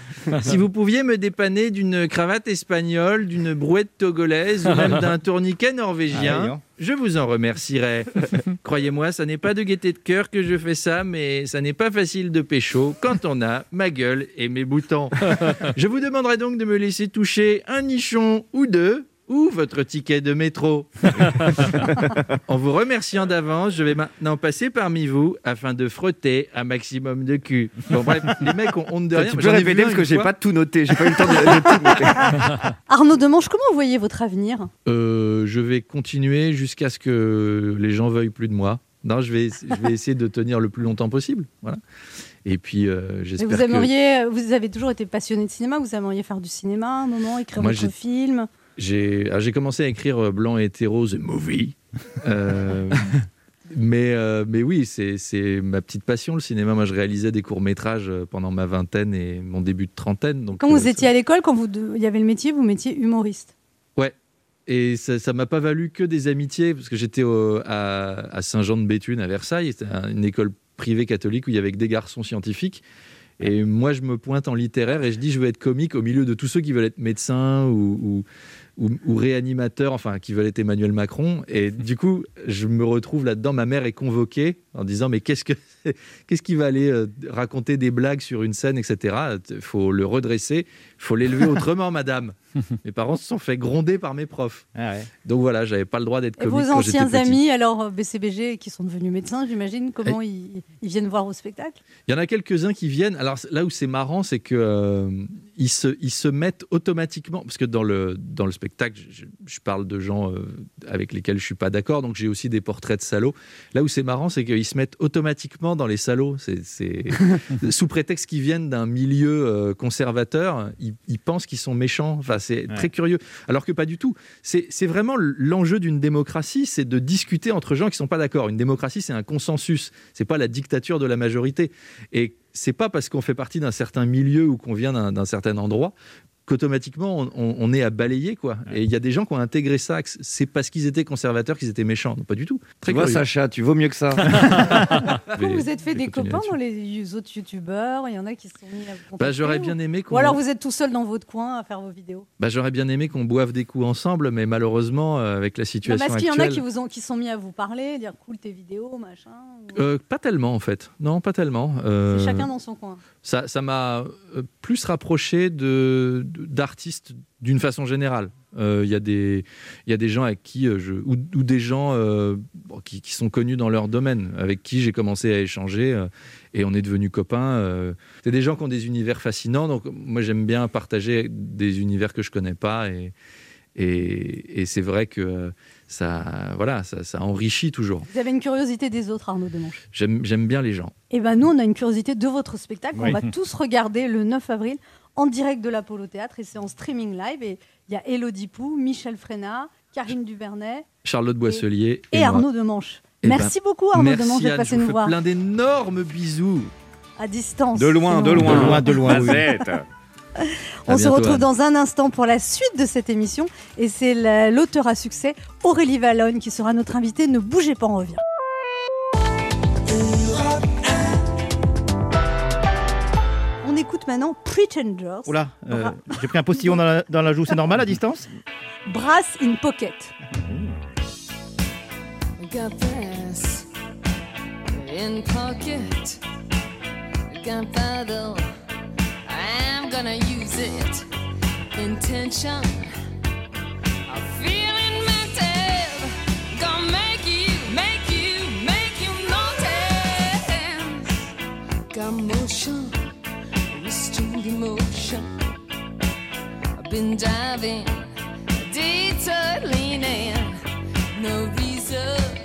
Si vous pouviez me dépanner d'une cravate espagnole, d'une brouette togolaise ou même d'un tourniquet Ah norvégien, hein. Je vous en remercierais. Croyez-moi, ça n'est pas de gaieté de cœur que je fais ça, mais ça n'est pas facile de pécho quand on a ma gueule et mes boutons. Je vous demanderai donc de me laisser toucher un nichon ou deux ou votre ticket de métro. en vous remerciant d'avance, je vais maintenant passer parmi vous afin de frotter un maximum de cul. Bon bref, les mecs ont honte de Ça, rien. tu peux J'en ai répéter parce que j'ai pas tout noté. J'ai pas eu le temps de, de tout noter. Arnaud Demanche, comment vous voyez votre avenir? Euh, je vais continuer jusqu'à ce que les gens veuillent plus de moi. Non, je vais, je vais essayer de tenir le plus longtemps possible. Voilà. Et puis, euh, j'espère vous que... aimeriez, vous avez toujours été passionné de cinéma, vous aimeriez faire du cinéma à un moment, écrire Moi, votre film. J'ai alors, j'ai commencé à écrire euh, Blanc et hétéro, The Movie. Euh, mais, euh, mais oui, c'est c'est ma petite passion, le cinéma. Moi, je réalisais des courts-métrages pendant ma vingtaine et mon début de trentaine. Donc, Quand euh, vous étiez à l'école, quand vous de- il y avait le métier, vous mettiez humoriste. Ouais. Et ça ça m'a pas valu que des amitiés, parce que j'étais au- à, à Saint-Jean-de-Béthune, à Versailles. C'était un- une école privée catholique où il y avait que des garçons scientifiques. Et moi, je me pointe en littéraire et je dis, je veux être comique au milieu de tous ceux qui veulent être médecins ou, ou, ou, ou réanimateurs, enfin, qui veulent être Emmanuel Macron. Et du coup, je me retrouve là-dedans. Ma mère est convoquée en disant, mais qu'est-ce que qu'est-ce qui va aller euh, raconter des blagues sur une scène, etc. Il faut le redresser, faut l'élever autrement, madame. Mes parents se sont fait gronder par mes profs. Donc voilà, j'avais pas le droit d'être Et comique vos quand j'étais anciens petit. amis, alors euh, BCBG, qui sont devenus médecins, j'imagine, comment ils, ils viennent voir au spectacle? Il y en a quelques-uns qui viennent. Alors là où c'est marrant, c'est que euh, ils, se, ils se mettent automatiquement, parce que dans le, dans le spectacle, je, je parle de gens euh, avec lesquels je suis pas d'accord, donc j'ai aussi des portraits de salauds. Là où c'est marrant, c'est qu'ils se mettent automatiquement dans les salauds. C'est, c'est- sous prétexte qu'ils viennent d'un milieu euh, conservateur, ils, ils pensent qu'ils sont méchants. Enfin, c'est Ouais. très curieux. Alors que pas du tout. C'est, vraiment l'enjeu d'une démocratie, c'est de discuter entre gens qui sont pas d'accord. Une démocratie, c'est un consensus. C'est pas la dictature de la majorité. Et c'est pas parce qu'on fait partie d'un certain milieu ou qu'on vient d'un certain endroit qu'automatiquement on, on- on est à balayer quoi. Et il y a des gens qui ont intégré ça, que c'est parce qu'ils étaient conservateurs qu'ils étaient méchants. Non, pas du tout. Très Tu vois, curieux. Sacha, tu vaux mieux que ça. Vous vous êtes fait des copains dans les autres youtubeurs? Il y en a qui se sont mis à vous Bah, j'aurais ou- bien aimé qu'on- Ou alors vous êtes tout seul dans votre coin à faire vos vidéos? Bah, j'aurais bien aimé qu'on boive des coups ensemble, mais malheureusement, euh, avec la Non, situation Parce qu'il y en actuelle. a qui vous ont, qui sont mis à vous parler, dire cool tes vidéos, machin. ou- Euh, pas tellement en fait. Non, pas tellement. Euh, C'est chacun dans son coin. Ça ça m'a plus rapproché de de- d'artistes d'une façon générale. Euh, Il y, a des- il y a des gens avec qui euh, je, ou, ou des gens euh, qui, qui sont connus dans leur domaine, avec qui j'ai commencé à échanger euh, et on est devenus copains. euh. C'est des gens qui ont des univers fascinants, donc moi j'aime bien partager des univers que je connais pas et, et, et c'est vrai que ça, voilà, ça, ça enrichit toujours. Vous avez une curiosité des autres, Arnaud Demanche. J'aime j'aime bien les gens. Et ben nous, on a une curiosité de votre spectacle. Oui. On va tous regarder le 9 avril en direct de l'Apollo Théâtre et c'est en streaming live. Et il y a Elodie Pou, Michel Fréna, Karine Duvernay Charlotte Boisselier et. Arnaud Demanche. Eh ben, Merci beaucoup Arnaud merci Demanche d'être passé nous voir plein d'énormes bisous. à distance. De loin, de loin. De loin, de loin, oui. On se retrouve Anne. dans un instant pour la suite de cette émission et c'est la- l'auteur à succès Aurélie Valogne qui sera notre invitée. Ne bougez pas, on revient. Maintenant Pretenders, Oula, euh, j'ai pris un postillon dans la, dans la joue, c'est normal à distance Brass in Pocket. Got this in pocket. Gunpowder. I'm gonna use it. Intention. I'm feeling mental. Been diving, detour leaning. No reason,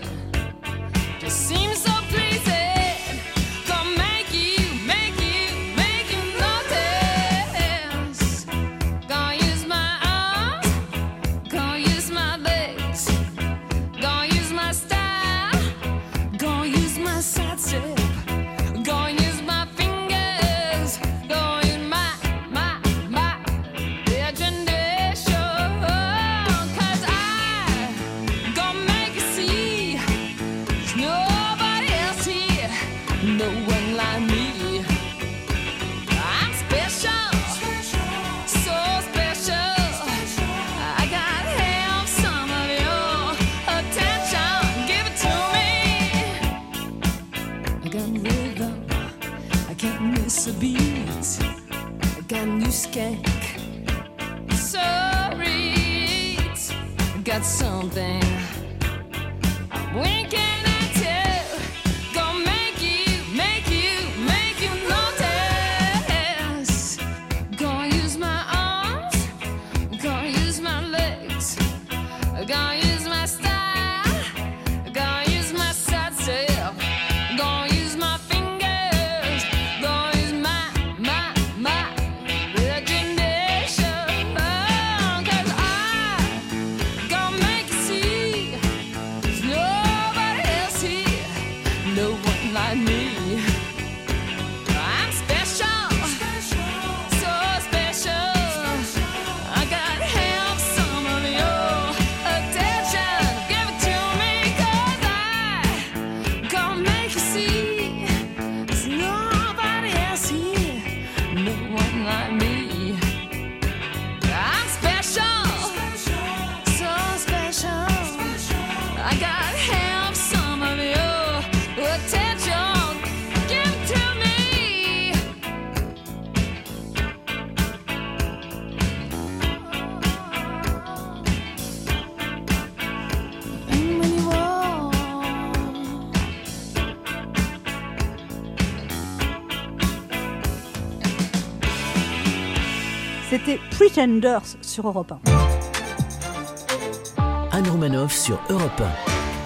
Pretenders sur Europe 1. Anne Romanoff sur Europe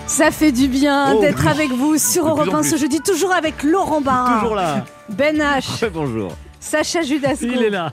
Ça fait du bien Oh d'être oui. avec vous sur De Europe en 1 plus. ce jeudi, toujours avec Laurent Barra, Toujours là. Ben H, Bonjour. Sacha Judasco. Il est là.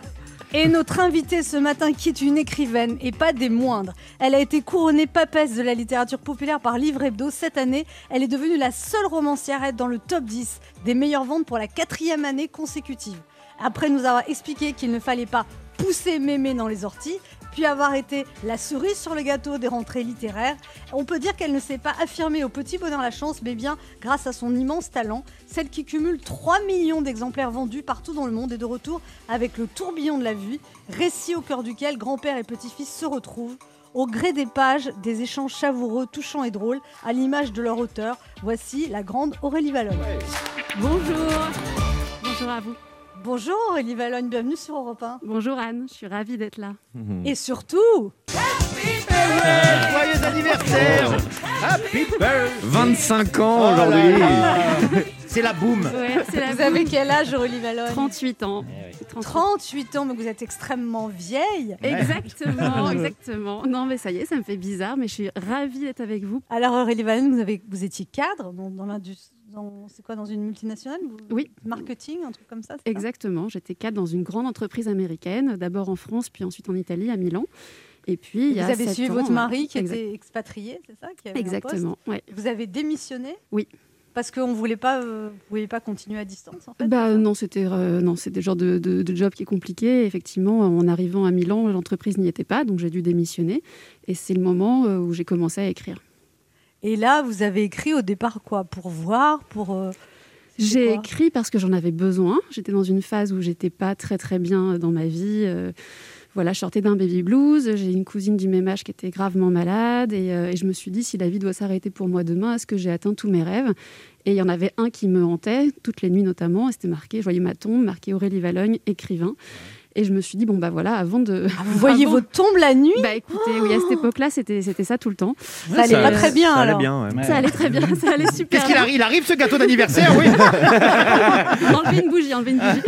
Et notre invitée ce matin, qui est une écrivaine et pas des moindres. Elle a été couronnée papesse de la littérature populaire par Livre Hebdo cette année. Elle est devenue la seule romancière à être dans le top 10 des meilleures ventes pour la quatrième année consécutive. Après nous avoir expliqué qu'il ne fallait pas pousser mémé dans les orties, puis avoir été la cerise sur le gâteau des rentrées littéraires, on peut dire qu'elle ne s'est pas affirmée au petit bonheur la chance, mais bien grâce à son immense talent, celle qui cumule 3 millions d'exemplaires vendus partout dans le monde est de retour avec le tourbillon de la vie, récit au cœur duquel grand-père et petit-fils se retrouvent. Au gré des pages, des échanges savoureux, touchants et drôles, à l'image de leur auteur, voici la grande Aurélie Valogne. Bonjour. Bonjour à vous. Bonjour Aurélie Valogne, bienvenue sur Europe 1. Bonjour Anne, je suis ravie d'être là. Et surtout, Joyeux anniversaire Happy birthday 25 ans Oh aujourd'hui. C'est la boum Ouais, vous avez quel âge Aurélie Valogne 38 ans. 38. 38 ans, mais vous êtes extrêmement vieille. Exactement, exactement. Non, mais ça y est, ça me fait bizarre, mais je suis ravie d'être avec vous. Alors Aurélie Valogne, vous, avez, vous étiez cadre dans, dans l'industrie. C'est quoi, dans une multinationale vous- Oui. Marketing, un truc comme ça Exactement, j'étais cadre dans une grande entreprise américaine, d'abord en France, puis ensuite en Italie, à Milan. Et puis, il y Vous a avez sept suivi ans, votre mari qui exact- était expatrié, c'est ça qui avait un poste? Exactement, ouais. Vous avez démissionné? Oui. Parce qu'on ne voulait pas, euh, vous pas continuer à distance, en fait Bah non, c'était euh, non, le genre de, de- de job qui est compliqué. Effectivement, en arrivant à Milan, l'entreprise n'y était pas, donc j'ai dû démissionner. Et c'est le moment euh, où j'ai commencé à écrire. Et là, vous avez écrit au départ quoi? Pour voir Pour. euh, J'ai écrit parce que j'en avais besoin. J'étais dans une phase où j'étais pas très très bien dans ma vie. euh, voilà, je sortais d'un baby blues. J'ai une cousine du même âge qui était gravement malade et, euh, et je me suis dit si la vie doit s'arrêter pour moi demain, est-ce que j'ai atteint tous mes rêves? Et il y en avait un qui me hantait toutes les nuits notamment. Et c'était marqué, je voyais ma tombe, marqué Aurélie Valogne, écrivain. Et je me suis dit bon bah voilà, avant de. vous voyez votre tombe la nuit Bah écoutez, oui à cette époque-là c'était c'était ça tout le temps. Ça allait pas très bien, ça allait alors. bien, ouais. Ça allait très bien, ça allait super. Qu'est-ce qu'il bien. arrive Il arrive ce gâteau d'anniversaire, oui enlever une bougie, enlever une bougie.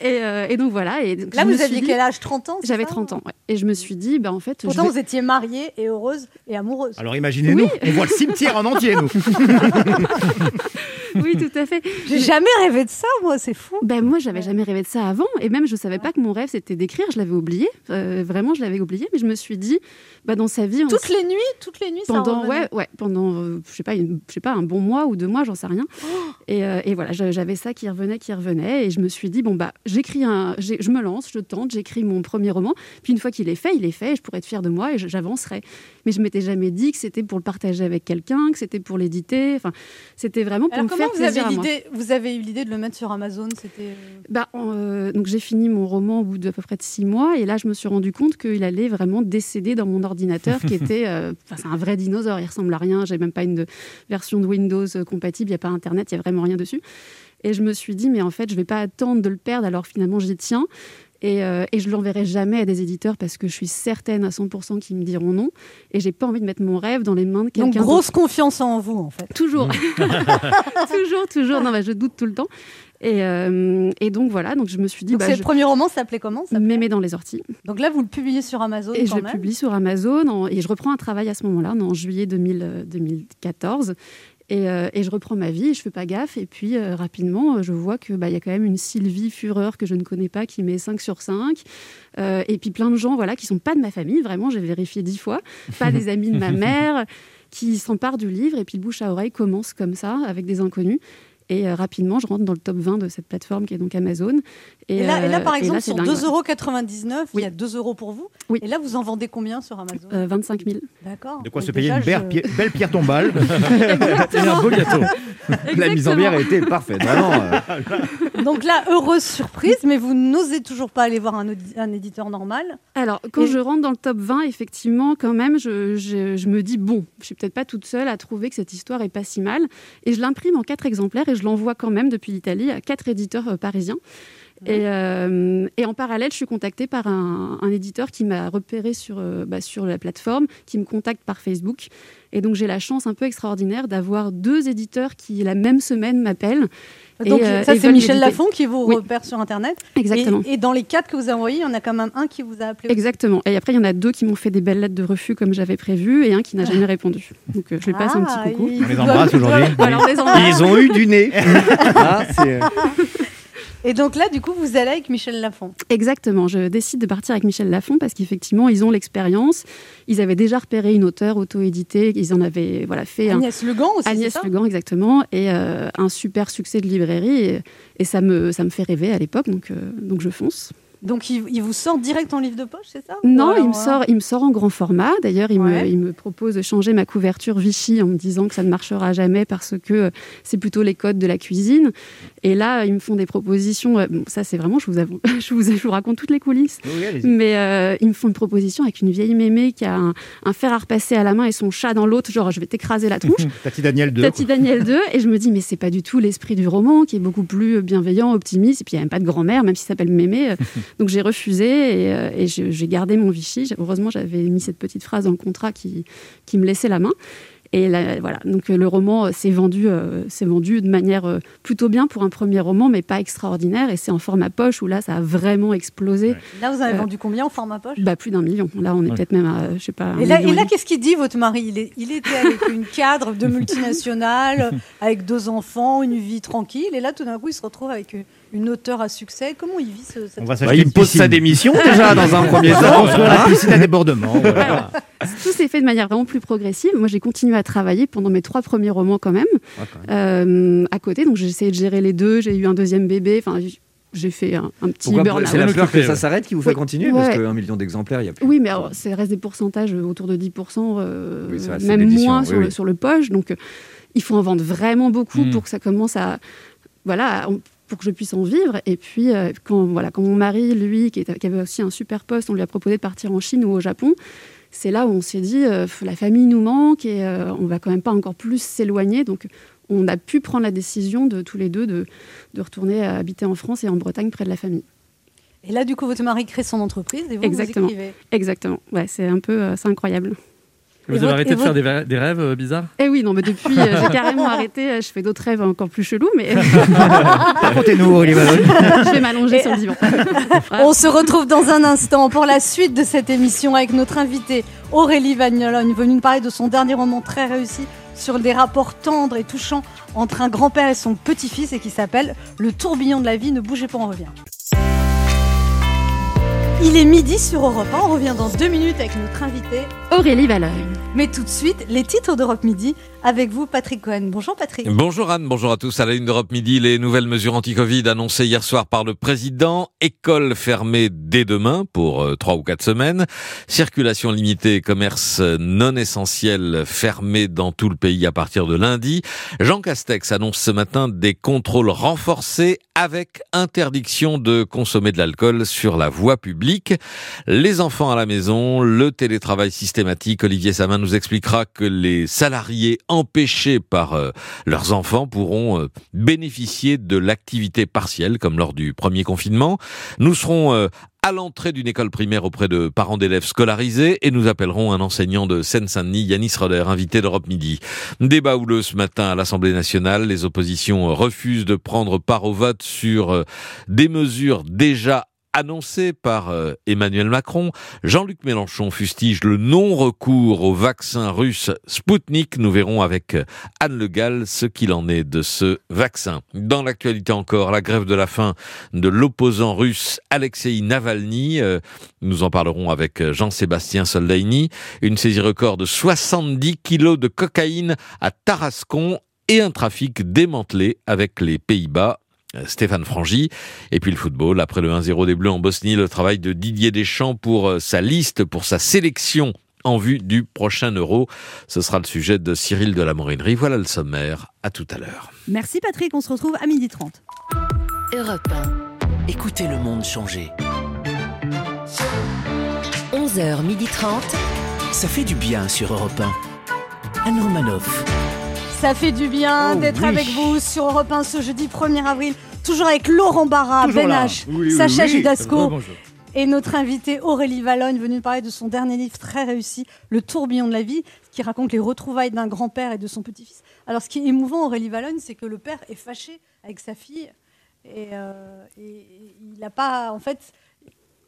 Et, euh, et donc voilà. Et donc, Là, je me vous suis aviez dit- quel âge? 30 ans J'avais ça? 30 ans, ouais. Et je me suis dit, bah en fait. Pourtant, vais- vous étiez mariée et heureuse et amoureuse. Alors imaginez-nous, Oui. on voit le cimetière en entier, nous. Oui, tout à fait. J'ai jamais rêvé de ça, moi, c'est fou. Ben moi, j'avais jamais rêvé de ça avant, et même je savais pas que mon rêve c'était d'écrire. Je l'avais oublié, Euh, vraiment, je l'avais oublié. Mais je me suis dit, bah dans sa vie, Toutes les nuits, toutes les nuits, ça pendant revenait. ouais ouais pendant euh, je sais pas une- je sais pas un bon mois ou deux mois j'en sais rien et, euh, et voilà j'a- j'avais ça qui revenait qui revenait et je me suis dit bon bah j'écris un je me lance je tente j'écris mon premier roman puis une fois qu'il est fait il est fait et je pourrais être fière de moi et j'avancerai mais je m'étais jamais dit que c'était pour le partager avec quelqu'un que c'était pour l'éditer enfin c'était vraiment pour Alors, me comment faire vous avez à moi. Vous avez eu l'idée de le mettre sur Amazon? C'était. euh, Bah, euh, donc j'ai fini mon roman au bout d'à peu près de six mois et là je me suis rendu compte qu'il allait vraiment décéder dans mon ordinateur qui était, euh, enfin, c'est un vrai dinosaure, il ressemble à rien, j'ai même pas une de- version de Windows euh, compatible, il n'y a pas internet, il y a vraiment rien dessus. Et je me suis dit mais en fait je vais pas attendre de le perdre alors finalement j'y tiens. Et, euh, et je l'enverrai jamais à des éditeurs parce que je suis certaine à 100% qu'ils me diront non. Et j'ai pas envie de mettre mon rêve dans les mains de Donc, quelqu'un. grosse d'autre. confiance en vous, en fait. Toujours. toujours, toujours. Non, bah, je doute tout le temps. Et, euh, et donc voilà, donc je me suis dit. Donc, bah, c'est je- le premier roman, ça s'appelait comment ça Mémé dans les orties. Donc là, vous le publiez sur Amazon Et je le publie sur Amazon en- et je reprends un travail à ce moment-là, en juillet 2000, euh, 2014. Et, euh, et je reprends ma vie et je fais pas gaffe. Et puis euh, rapidement, euh, je vois qu'il bah, y a quand même une Sylvie Fureur que je ne connais pas qui met 5 sur 5. Euh, et puis plein de gens voilà, qui sont pas de ma famille, vraiment, j'ai vérifié dix fois, pas des amis de ma mère, qui s'emparent du livre. Et puis le bouche à oreille commence comme ça, avec des inconnus. Et euh, rapidement, je rentre dans le top 20 de cette plateforme qui est donc Amazon. Et, là, et là, euh, par et exemple, c'est sur dingue, ouais. 2,99€, il y a 2 euros pour vous. Et là, vous en vendez combien sur Amazon Euh, 25 000. D'accord. De quoi Donc se payer une belle, je- pi- belle pierre tombale. Et un beau gâteau. La mise en bière était parfaite, vraiment. euh. Donc là, heureuse surprise, mais vous n'osez toujours pas aller voir un, un éditeur normal. Alors, quand je rentre dans le top 20, effectivement, quand même, je, je- je me dis, bon, je suis peut-être pas toute seule à trouver que cette histoire est pas si mal. Et je l'imprime en quatre exemplaires et je l'envoie quand même depuis l'Italie à quatre éditeurs euh, parisiens. Et, euh, et en parallèle, je suis contactée par un, un éditeur qui m'a repéré sur, euh, bah, sur la plateforme, qui me contacte par Facebook. Et donc, j'ai la chance un peu extraordinaire d'avoir deux éditeurs qui, la même semaine, m'appellent. Donc et, euh, ça, c'est Michel. Lafont qui vous Oui. repère sur Internet. Exactement. Et, et dans les quatre que vous avez envoyés, il y en a quand même un qui vous a appelé. Exactement. Et après, il y en a deux qui m'ont fait des belles lettres de refus comme j'avais prévu et un qui n'a jamais répondu. Donc, euh, je lui passe un Ah, petit coucou. il On les embrasse aujourd'hui. Ils ont eu du nez. Ah, c'est- Et donc là, du coup, vous allez avec Michel Lafont. Exactement. Je décide de partir avec Michel Lafont parce qu'effectivement, ils ont l'expérience. Ils avaient déjà repéré une auteure auto-éditée. Ils en avaient voilà, fait un. Agnès Le Gant aussi, Agnès c'est ça Le Gant, exactement. Et euh, un super succès de librairie. Et, et ça, me, ça me fait rêver à l'époque. Donc, euh, donc je fonce. Donc il, il vous sort direct en livre de poche, c'est ça? Non, il me, euh, sort, il me sort en grand format. D'ailleurs, il, Ouais. me, il me propose de changer ma couverture Vichy en me disant que ça ne marchera jamais parce que euh, c'est plutôt les codes de la cuisine. Et là, ils me font des propositions. euh, bon, ça, c'est vraiment, je vous, avoue, je, vous, je vous raconte toutes les coulisses. Oui. Mais euh, ils me font une proposition avec une vieille mémé qui a un, un fer à repasser à la main et son chat dans l'autre. Genre, je vais t'écraser la tronche. Tati Daniel 2. Tati Daniel 2 et je me dis mais c'est pas du tout l'esprit du roman qui est beaucoup plus bienveillant, optimiste et puis il n'y a même pas de grand-mère même s'il s'appelle Mémé Euh, donc j'ai refusé et, euh, et j'ai gardé mon Vichy heureusement j'avais mis cette petite phrase dans le contrat qui, qui me laissait la main Et là, voilà, donc euh, le roman euh, s'est vendu, euh, s'est vendu de manière euh, plutôt bien pour un premier roman, mais pas extraordinaire. Et c'est en format poche où là, ça a vraiment explosé. Là, vous avez Euh, vendu combien en format poche? bah, plus d'un million. Là, on est Ouais. peut-être même à, je sais pas. Et là, et qu'est-ce qu'il dit, votre mari? Il, est- il était avec une cadre de multinationale, avec deux enfants, une vie tranquille. Et là, tout d'un coup, il se retrouve avec une- auteure à succès. Comment il vit ce, cette On va Bah, il pose sa démission déjà dans un premier On temps. construire la piscine à débordement. voilà. Tout s'est fait de manière vraiment plus progressive. Moi, j'ai continué à travailler pendant mes trois premiers romans quand même, Ah, quand euh, à côté. Donc, j'ai essayé de gérer les deux. J'ai eu un deuxième bébé. Enfin, j'ai fait un, un petit burn-out. C'est la fleur que ça s'arrête qui vous fait Oui. continuer Ouais. Parce qu'un million d'exemplaires, il y a plus. Oui, mais alors, ça reste des pourcentages autour de 10%, euh, Oui, vrai, même moins oui, sur, oui. Le, sur le poche. Donc, euh, il faut en vendre vraiment beaucoup Mm. pour que ça commence à. Voilà, on- pour que je puisse en vivre. Et puis, euh, quand, voilà, quand mon mari, lui, qui, avait aussi un super poste, on lui a proposé de partir en Chine ou au Japon. C'est là où on s'est dit, euh, la famille nous manque et euh, on va quand même pas encore plus s'éloigner. Donc, on a pu prendre la décision de tous les deux de, de retourner à habiter en France et en Bretagne près de la famille. Et là, du coup, votre mari crée son entreprise et vous, Exactement. vous écrivez. Exactement. Ouais, c'est un peu, euh, c'est incroyable. Vous votre- avez arrêté de faire des, rêves euh, bizarres? Eh oui, non, mais depuis, euh, j'ai carrément arrêté. euh, Je fais d'autres rêves encore plus chelous, mais Racontez-nous, Olivier Malone. je vais m'allonger Et- sur le divan. On se retrouve dans un instant pour la suite de cette émission avec notre invitée Aurélie Vagnologne, venue nous parler de son dernier roman très réussi sur des rapports tendres et touchants entre un grand-père et son petit-fils et qui s'appelle Le tourbillon de la vie. Ne bougez pas, on revient. Il est midi sur Europe 1. On revient dans deux minutes avec notre invité. Aurélie Valogne. Mais tout de suite, les titres d'Europe Midi avec vous, Patrick Cohen. Bonjour Patrick. Bonjour Anne, bonjour à tous. À la une d'Europe Midi, les nouvelles mesures anti-Covid annoncées hier soir par le président. École fermée dès demain pour euh, trois ou quatre semaines. Circulation limitée, commerce non essentiel fermé dans tout le pays à partir de lundi. Jean Castex annonce ce matin des contrôles renforcés avec interdiction de consommer de l'alcool sur la voie publique. Les enfants à la maison, le télétravail systématique. Olivier Samin nous expliquera que les salariés empêchés par euh, leurs enfants pourront euh, bénéficier de l'activité partielle comme lors du premier confinement. Nous serons euh, à l'entrée d'une école primaire auprès de parents d'élèves scolarisés et nous appellerons un enseignant de Seine-Saint-Denis, Yanis Roder, invité d'Europe Midi. Débat houleux ce matin à l'Assemblée nationale. Les oppositions refusent de prendre part au vote sur des mesures déjà annoncées par euh, Emmanuel Macron. Jean-Luc Mélenchon fustige le non-recours au vaccin russe Sputnik. Nous verrons avec euh, Anne Le Gall ce qu'il en est de ce vaccin. Dans l'actualité encore, la grève de la faim de l'opposant russe Alexei Navalny. Euh, nous en parlerons avec Jean-Sébastien Soldaini. Une saisie record de 70 kilos de cocaïne à Tarascon et un trafic démantelé avec les Pays-Bas. Euh, Stéphane Frangy. Et puis le football, après le 1-0 des Bleus en Bosnie, le travail de Didier Deschamps pour euh, sa liste, pour sa sélection en vue du prochain Euro. Ce sera le sujet de Cyril de la Morinerie. Voilà le sommaire. À tout à l'heure. Merci Patrick, on se retrouve à 12h30. Europe 1. Écoutez le monde changer. 11h30. Ça fait du bien sur Europe 1. Anne Romanoff. Ça fait du bien Oh d'être oui. avec vous sur Europe 1 ce jeudi 1er avril. Toujours avec Laurent Barra, Toujours Ben. H, Oui, oui, Sacha oui. Judasco et notre invitée Aurélie Valogne, venue nous parler de son dernier livre très réussi, Le tourbillon de la vie, qui raconte les retrouvailles d'un grand-père et de son petit-fils. Alors ce qui est émouvant, Aurélie Valogne, c'est que le père est fâché avec sa fille et, euh, et- il n'a pas... En fait,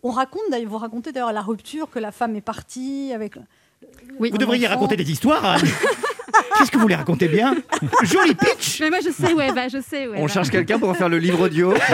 on raconte, d'ailleurs, vous racontez d'ailleurs la rupture, que la femme est partie avec... Vous devriez enfant. raconter des histoires. Qu'est-ce que vous les racontez bien Joli pitch Mais moi, je sais, ouais, bah, je sais. Ouais, On bah. cherche quelqu'un pour faire le livre audio.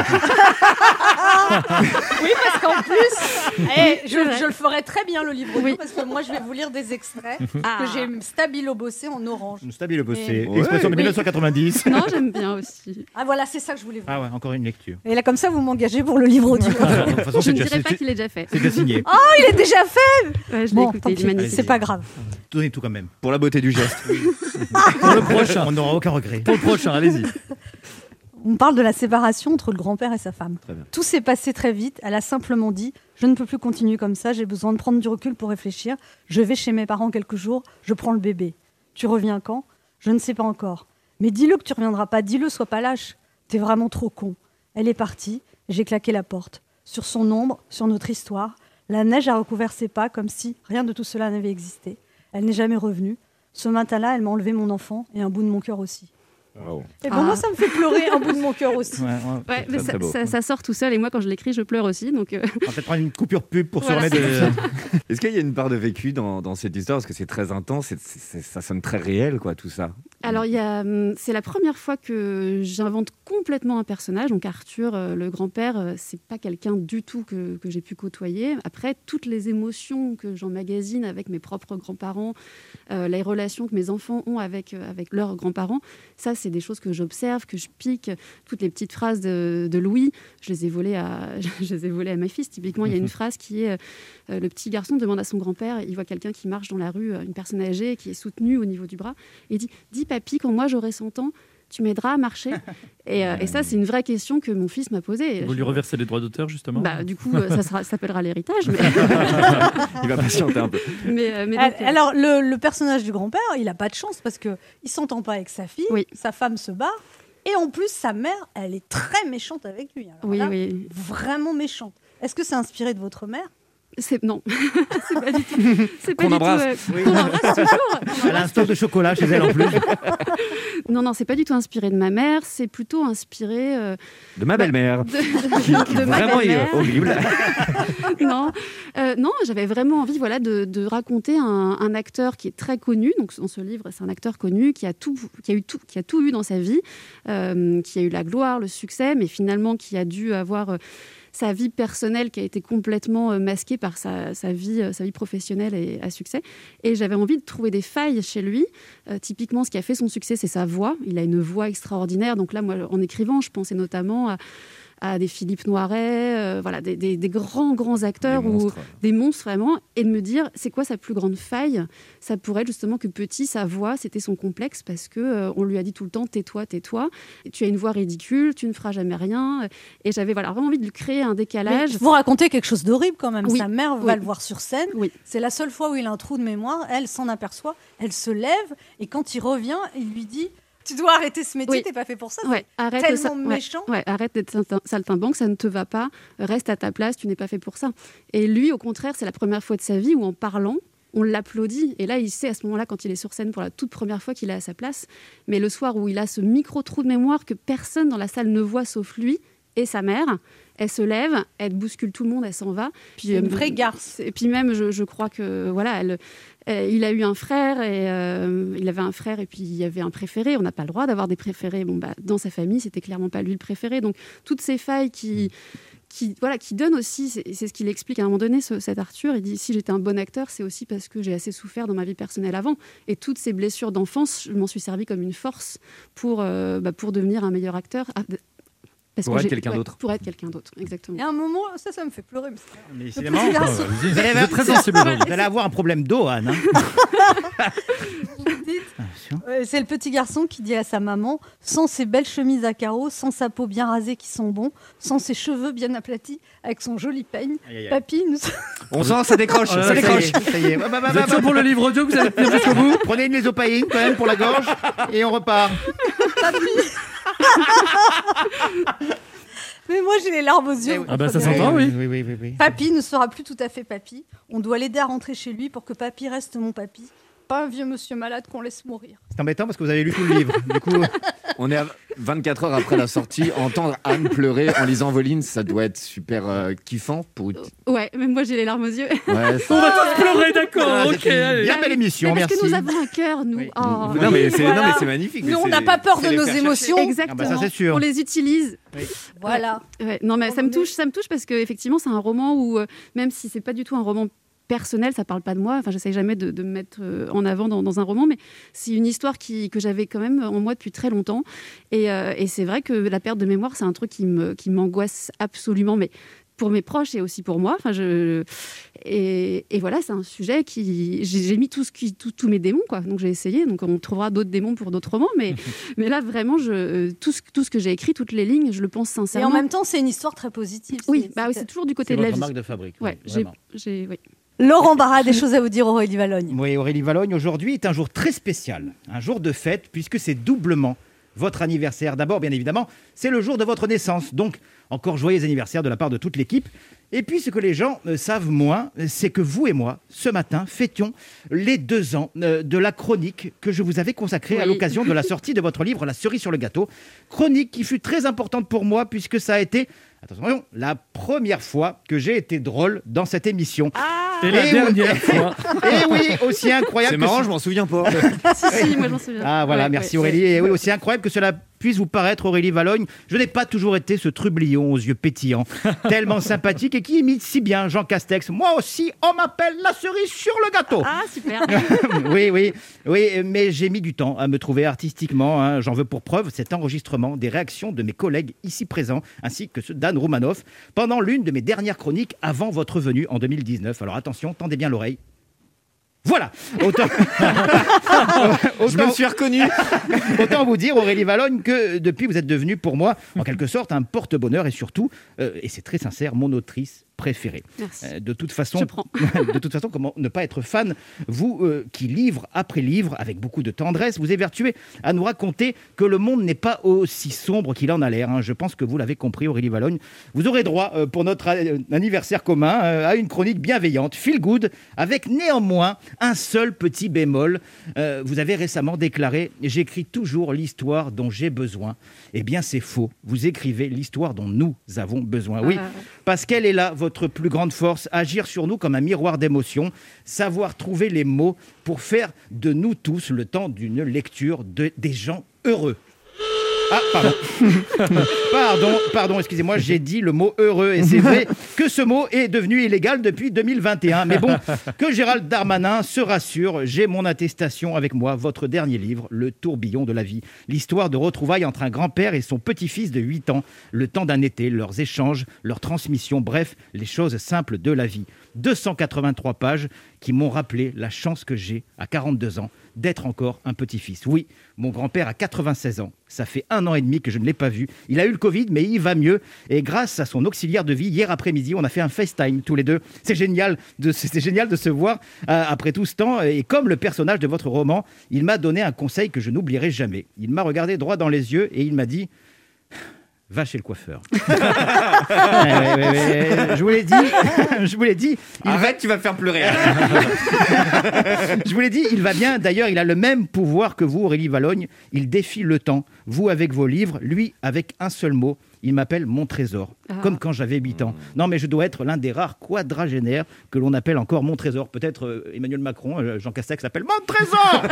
Oui, parce qu'en plus, eh, je, le ferai très bien le livre audio, Oui. parce que moi je vais vous lire des extraits Ah. que j'ai stabilo bossé en orange. Stabile bossé. Et- Expression de Oui. 1990. Non, j'aime bien aussi. Ah voilà, c'est ça que je voulais vous. Ah ouais, encore une lecture. Et là, comme ça, vous m'engagez pour le livre audio. De toute façon, Je ne dirais pas qu'il est déjà fait. c'est déjà signé. Oh, il est déjà fait Ouais, je l'ai Bon, écouté, tant il est pis, magnifique. c'est pas grave. Donnez tout quand même. Pour la beauté du geste. Pour le prochain, on n'aura aucun regret. Pour le prochain, allez-y. On parle de la séparation entre le grand-père et sa femme. Très bien. Tout s'est passé très vite. Elle a simplement dit Je ne peux plus continuer comme ça, j'ai besoin de prendre du recul pour réfléchir. Je vais chez mes parents quelques jours, je prends le bébé. Tu reviens quand? Je ne sais pas encore. Mais dis-le que tu reviendras pas, dis-le, sois pas lâche. T'es vraiment trop con. Elle est partie, j'ai claqué la porte. Sur son ombre, sur notre histoire, la neige a recouvert ses pas comme si rien de tout cela n'avait existé. Elle n'est jamais revenue. Ce matin-là, elle m'a enlevé mon enfant et un bout de mon cœur aussi. Et bon, Ah. moi, ça me fait pleurer un bout de mon cœur aussi. Ouais, mais ça, ça- ça sort tout seul et moi quand je l'écris je pleure aussi donc euh, On va peut-être prendre une coupure pub pour Voilà. se remettre de... Est-ce qu'il y a une part de vécu dans, dans cette histoire? Parce que c'est très intense, ça sonne très réel, quoi, tout ça. Alors, hum, c'est la première fois que j'invente complètement un personnage. Donc, Arthur, euh, le grand-père, euh, c'est pas quelqu'un du tout que, que j'ai pu côtoyer. Après, toutes les émotions que j'emmagasine avec mes propres grands-parents, euh, les relations que mes enfants ont avec, avec leurs grands-parents, ça, c'est des choses que j'observe, que je pique. Toutes les petites phrases de, de Louis, je les ai volées à, je les ai volées à ma fille. Typiquement, il y a une phrase qui est euh, le petit garçon demande à son grand-père, il voit quelqu'un qui marche dans la rue, euh, une personne âgée qui est soutenue au niveau du bras, et dit Dis papy, quand moi j'aurai 100 ans, tu m'aideras à marcher et, euh, et ça, c'est une vraie question que mon fils m'a posée. Vous lui reversez les droits d'auteur, justement Bah, du coup, euh, ça, sera- ça s'appellera l'héritage. Mais... Il va patienter un peu. mais, euh, mais donc, Alors, le, le personnage du grand-père, il a pas de chance parce que il s'entend pas avec sa fille, sa femme se bat, et en plus, sa mère, elle est très méchante avec lui. Alors Oui, là, oui. Vraiment méchante. Est-ce que c'est inspiré de votre mère? C'est non, c'est pas du tout. C'est pas Qu'on du embrasse. tout. euh, qu'on embrasse toujours. Elle a un stock de chocolat chez elle en plus. Non, non, c'est pas du tout inspiré de ma mère. C'est plutôt inspiré euh, De ma belle-mère. de, de- de ma Vraiment belle-mère. horrible. non, Euh, non, j'avais vraiment envie, voilà, de, de raconter un, un acteur qui est très connu. Donc, dans ce livre, c'est un acteur connu qui a tout, qui a eu tout, qui a tout eu dans sa vie, euh, qui a eu la gloire, le succès, mais finalement qui a dû avoir euh, sa vie personnelle qui a été complètement euh, masquée par sa, sa vie, euh, sa vie professionnelle et à succès. Et j'avais envie de trouver des failles chez lui. Euh, typiquement, ce qui a fait son succès, c'est sa voix. Il a une voix extraordinaire. Donc là, moi, en écrivant, je pensais notamment à à des Philippe Noiret, euh, voilà, des, des- des grands, grands acteurs, Des ou des monstres vraiment, et de me dire, c'est quoi sa plus grande faille? Ça pourrait être justement que petit, sa voix, c'était son complexe, parce que euh, on lui a dit tout le temps, tais-toi, tais-toi, tu as une voix ridicule, tu ne feras jamais rien, et j'avais voilà, vraiment envie de lui créer un décalage. Mais Vous racontez quelque chose d'horrible quand même. Oui. Sa mère va Oui. le voir sur scène. Oui. C'est la seule fois où il a un trou de mémoire. Elle s'en aperçoit. Elle se lève et quand il revient, il lui dit Tu dois arrêter ce métier. Oui. T'es pas fait pour ça. Ouais, arrête tellement méchant. ouais, arrête d'être saltimbanque, ça ne te va pas. Reste à ta place, tu n'es pas fait pour ça. Et lui, au contraire, c'est la première fois de sa vie où, en parlant, on l'applaudit. Et là, il sait à ce moment-là, quand il est sur scène pour la toute première fois, qu'il est à sa place. Mais le soir où il a ce micro trou de mémoire que personne dans la salle ne voit sauf lui et sa mère, elle se lève, elle bouscule tout le monde, elle s'en va. Puis, une euh, vraie garce. Et puis même, je, je crois que voilà, elle, euh, il a eu un frère et euh, il avait un frère et puis il y avait un préféré. On n'a pas le droit d'avoir des préférés. Bon bah dans sa famille, c'était clairement pas lui le préféré. Donc toutes ces failles qui qui voilà qui donnent aussi, c'est c'est ce qu'il explique à un moment donné, ce- cet Arthur. Il dit si j'étais un bon acteur, c'est aussi parce que j'ai assez souffert dans ma vie personnelle avant. Et toutes ces blessures d'enfance, je m'en suis servi comme une force pour euh, bah, pour devenir un meilleur acteur. Parce Pour que être quelqu'un d'autre. Pour être quelqu'un d'autre, exactement. Et à un moment, ça, ça me fait pleurer. mais c'est vous, vous allez avoir un problème d'eau, Anne. hein. Ouais, C'est le petit garçon qui dit à sa maman sans ses belles chemises à carreaux, sans sa peau bien rasée qui sont bons, sans ses cheveux bien aplatis, avec son joli peigne. Papy, nous. On sent, ça décroche, Oh là ça décroche. Ça y est, ça y est. Bah, bah, bah, Vous êtes bah, sûr pour le livre audio que vous allez tenir jusqu'au bout? Prenez une lésopaïne quand même pour la gorge et on repart. Mais moi, j'ai les larmes aux yeux. Ah bah ça s'entend, oui. Oui, oui, oui, oui. Papy ne sera plus tout à fait papy. On doit l'aider à rentrer chez lui pour que papy reste mon papy. Pas un vieux monsieur malade qu'on laisse mourir. C'est embêtant parce que vous avez lu tout le livre. Du coup, On est à 24 heures après la sortie. Entendre Anne pleurer en lisant Voline, ça doit être super euh, kiffant pour. Ouais, même moi j'ai les larmes aux yeux. Ouais, On va tous pleurer, d'accord, ok. une bien belle émission, Mais parce merci. que nous avons un cœur, nous. Oh. Non mais c'est Voilà. magnifique. Nous, on n'a pas peur de nos émotions. Exactement. Ah bah ça, c'est sûr. On les utilise. Voilà. Ouais, non, mais ça me touche, ça me touche parce que effectivement, c'est un roman où euh, même si c'est pas du tout un roman personnel, ça parle pas de moi. Enfin, j'essaye jamais de, de me mettre euh, en avant dans, dans un roman, mais c'est une histoire qui, que j'avais quand même en moi depuis très longtemps. Et, euh, et c'est vrai que la perte de mémoire, c'est un truc qui me, qui m'angoisse absolument, mais pour mes proches et aussi pour moi. Enfin, je et, et voilà, c'est un sujet qui j'ai mis tout ce qui, tout- tous mes démons quoi. Donc j'ai essayé. Donc on trouvera d'autres démons pour d'autres romans, mais mais là vraiment, je tout ce, tout ce que j'ai écrit, toutes les lignes, je le pense Et sincèrement. en même temps, c'est une histoire très positive. Oui, C'est- bah oui, c'est- c'est toujours du côté C'est de la vie. marque de fabrique. oui, Ouais, j'ai, vraiment. j'ai, oui. Laurent Barra a des choses à vous dire, Aurélie Valogne. Oui, Aurélie Valogne, aujourd'hui est un jour très spécial, un jour de fête, puisque c'est doublement votre anniversaire. D'abord, bien évidemment, c'est le jour de votre naissance. Donc, encore joyeux anniversaire de la part de toute l'équipe. Et puis, ce que les gens euh, savent moins, euh, c'est que vous et moi, ce matin, fêtions les deux ans euh, de la chronique que je vous avais consacrée à l'occasion de la sortie de votre livre La cerise sur le gâteau. Chronique qui fut très importante pour moi puisque ça a été, attention, la première fois que j'ai été drôle dans cette émission. Et la oui- dernière fois. Et oui, aussi incroyable. C'est que marrant, ce- je m'en souviens pas. Si, si, moi je m'en souviens. ah voilà, Ouais, merci ouais, Aurélie. Et oui, aussi incroyable que cela puisse vous paraître, Aurélie Valogne, je n'ai pas toujours été ce trublion aux yeux pétillants, tellement sympathique et qui imite si bien Jean Castex. Moi aussi, on m'appelle la cerise sur le gâteau. Ah, super. oui, oui, oui, mais j'ai mis du temps à me trouver artistiquement. hein. J'en veux pour preuve cet enregistrement des réactions de mes collègues ici présents, ainsi que ceux d'Anne Roumanoff, pendant l'une de mes dernières chroniques avant votre venue en 2019. Alors attention, tendez bien l'oreille. Voilà Autant... Je me suis reconnu. Autant vous dire, Aurélie Valogne, que depuis, vous êtes devenue pour moi, en quelque sorte, un porte-bonheur et surtout, euh, et c'est très sincère, mon autrice préférée. Merci. Euh, de toute façon, de toute façon, comment ne pas être fan Vous euh, qui livre après livre, avec beaucoup de tendresse, vous évertuez à nous raconter que le monde n'est pas aussi sombre qu'il en a l'air. hein. Je pense que vous l'avez compris, Aurélie Valogne. Vous aurez droit euh, pour notre anniversaire commun euh, à une chronique bienveillante, feel good, avec néanmoins un seul petit bémol. Vous avez récemment déclaré J'écris toujours l'histoire dont j'ai besoin. Eh bien, c'est faux. Vous écrivez l'histoire dont nous avons besoin. Oui, Ah. parce qu'elle est là, votre plus grande force, agir sur nous comme un miroir d'émotions, savoir trouver les mots pour faire de nous tous le temps d'une lecture de, des gens heureux. Ah, pardon. pardon, pardon, excusez-moi, j'ai dit le mot heureux. Et c'est vrai que ce mot est devenu illégal depuis 2021. Mais bon, que Gérald Darmanin se rassure, j'ai mon attestation avec moi, votre dernier livre, Le tourbillon de la vie. L'histoire de retrouvailles entre un grand-père et son petit-fils de 8 ans, le temps d'un été, leurs échanges, leur transmission, bref, les choses simples de la vie. 283 pages qui m'ont rappelé la chance que j'ai, à 42 ans, d'être encore un petit-fils. Oui, mon grand-père a 96 ans. Ça fait un an et demi que je ne l'ai pas vu. Il a eu le Covid, mais il va mieux. Et grâce à son auxiliaire de vie, hier après-midi, on a fait un FaceTime tous les deux. C'est génial de, génial de se voir euh, après tout ce temps. Et comme le personnage de votre roman, il m'a donné un conseil que je n'oublierai jamais. Il m'a regardé droit dans les yeux et il m'a dit Va chez le coiffeur. Ouais, ouais, ouais, ouais. Je vous l'ai dit. Je vous l'ai dit. Il va- tu vas me faire pleurer. je vous l'ai dit, il va bien. D'ailleurs, il a le même pouvoir que vous, Aurélie Valogne. Il défie le temps. Vous avec vos livres, lui avec un seul mot. Il m'appelle mon trésor, Ah. comme quand j'avais 8 ans. Non, mais je dois être l'un des rares quadragénaires que l'on appelle encore mon trésor. Peut-être euh, Emmanuel Macron, euh, Jean Castex s'appelle mon trésor.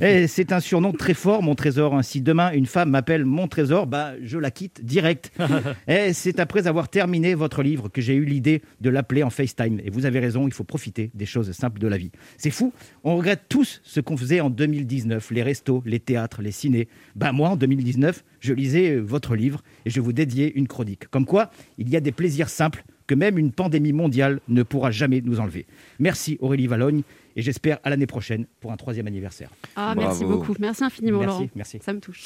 Et c'est un surnom très fort, mon trésor. Si demain une femme m'appelle mon trésor, bah, je la quitte direct. Et c'est après avoir terminé votre livre que j'ai eu l'idée de l'appeler en FaceTime. Et vous avez raison, il faut profiter des choses simples de la vie. C'est fou, on regrette tous ce qu'on faisait en 2019, les restos, les théâtres, les cinés. Ben moi, en 2019, je lisais euh, votre livre et je vous dédiais une chronique. Comme quoi, il y a des plaisirs simples que même une pandémie mondiale ne pourra jamais nous enlever. Merci Aurélie Valogne et j'espère à l'année prochaine pour un troisième anniversaire. Ah, merci beaucoup. Merci infiniment, Merci, Laurent. merci. Ça me touche.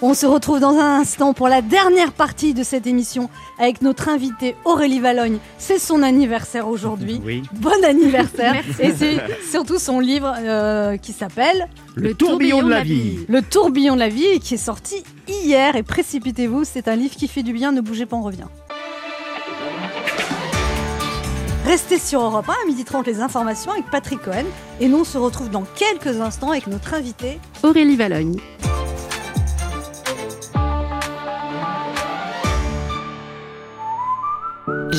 On se retrouve dans un instant pour la dernière partie de cette émission avec notre invitée Aurélie Valogne. C'est son anniversaire aujourd'hui. Oui. Bon anniversaire. Merci. Et c'est surtout son livre euh, qui s'appelle Le, tourbillon de la vie. Le tourbillon de la vie et qui est sorti hier. Et précipitez-vous, c'est un livre qui fait du bien. Ne bougez pas, on revient. Restez sur Europe 1 à midi 30 les informations avec Patrick Cohen. Et nous, on se retrouve dans quelques instants avec notre invité Aurélie Valogne.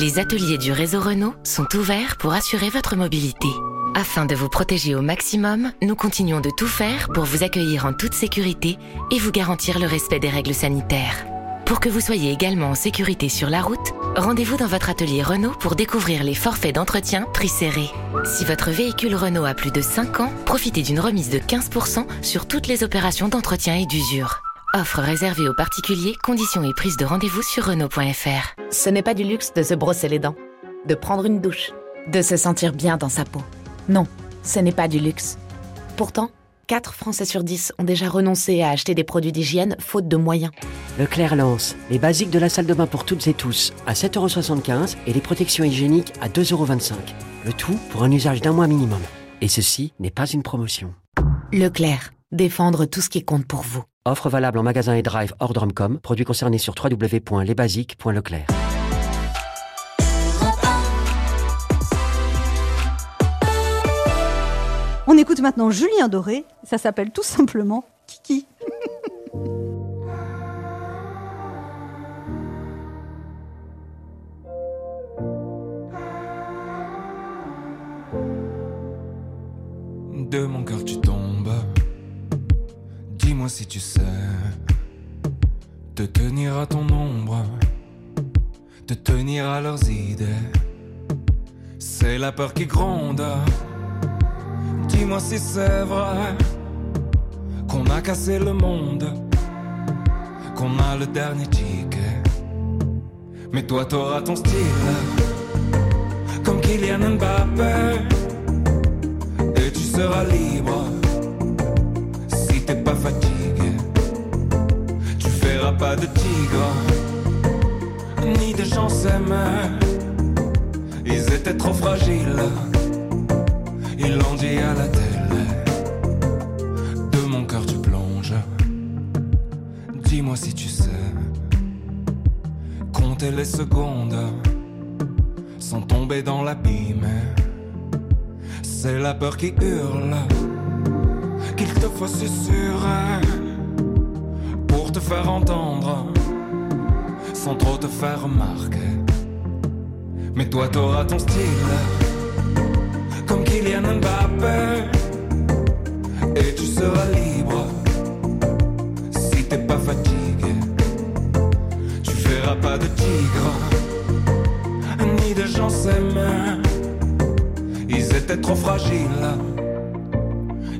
Les ateliers du réseau Renault sont ouverts pour assurer votre mobilité. Afin de vous protéger au maximum, nous continuons de tout faire pour vous accueillir en toute sécurité et vous garantir le respect des règles sanitaires. Pour que vous soyez également en sécurité sur la route, rendez-vous dans votre atelier Renault pour découvrir les forfaits d'entretien prix serrés. Si votre véhicule Renault a plus de 5 ans, profitez d'une remise de 15% sur toutes les opérations d'entretien et d'usure. Offre réservée aux particuliers, conditions et prise de rendez-vous sur Renault.fr. Ce n'est pas du luxe de se brosser les dents, de prendre une douche, de se sentir bien dans sa peau. Non, ce n'est pas du luxe. Pourtant, 4 Français sur 10 ont déjà renoncé à acheter des produits d'hygiène faute de moyens. Leclerc lance les basiques de la salle de bain pour toutes et tous à 7,75€ et les protections hygiéniques à 2,25€. Le tout pour un usage d'un mois minimum. Et ceci n'est pas une promotion. Leclerc, défendre tout ce qui compte pour vous. Offre valable en magasin et drive hors Drumcom. Produit concerné sur www.lesbasiques.leclerc. On écoute maintenant Julien Doré. Ça s'appelle tout simplement Kiki. De mon cœur tu. Dis-moi si tu sais te tenir à ton ombre, te tenir à leurs idées. C'est la peur qui gronde. Dis-moi si c'est vrai qu'on a cassé le monde, qu'on a le dernier ticket. Mais toi t'auras ton style, comme Kylian Mbappé et tu seras libre Pas de tigre, ni de gens s'aimer. Ils étaient trop fragiles, ils l'ont dit à la télé. De mon cœur tu plonges, dis-moi si tu sais. Compter les secondes sans tomber dans l'abîme. C'est la peur qui hurle qu'il te faut susurrer faire entendre sans trop te faire remarquer. Mais toi t'auras ton style comme Kylian Mbappé et tu seras libre si t'es pas fatigué. Tu feras pas de tigre ni de gens s'aimer. Ils étaient trop fragiles,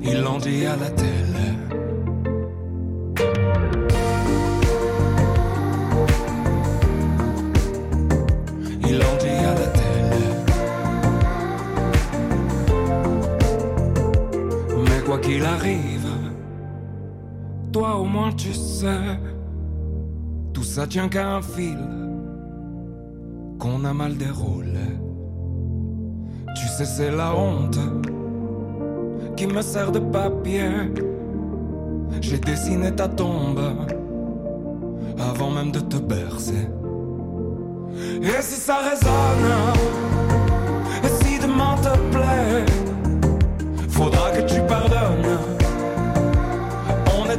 ils l'ont dit à la télé. Tu sais, tout ça tient qu'à un fil qu'on a mal déroulé. Tu sais, c'est la honte qui me sert de papier. J'ai dessiné ta tombe avant même de te bercer. Et si ça résonne, et si demain te plaît, faudra que tu.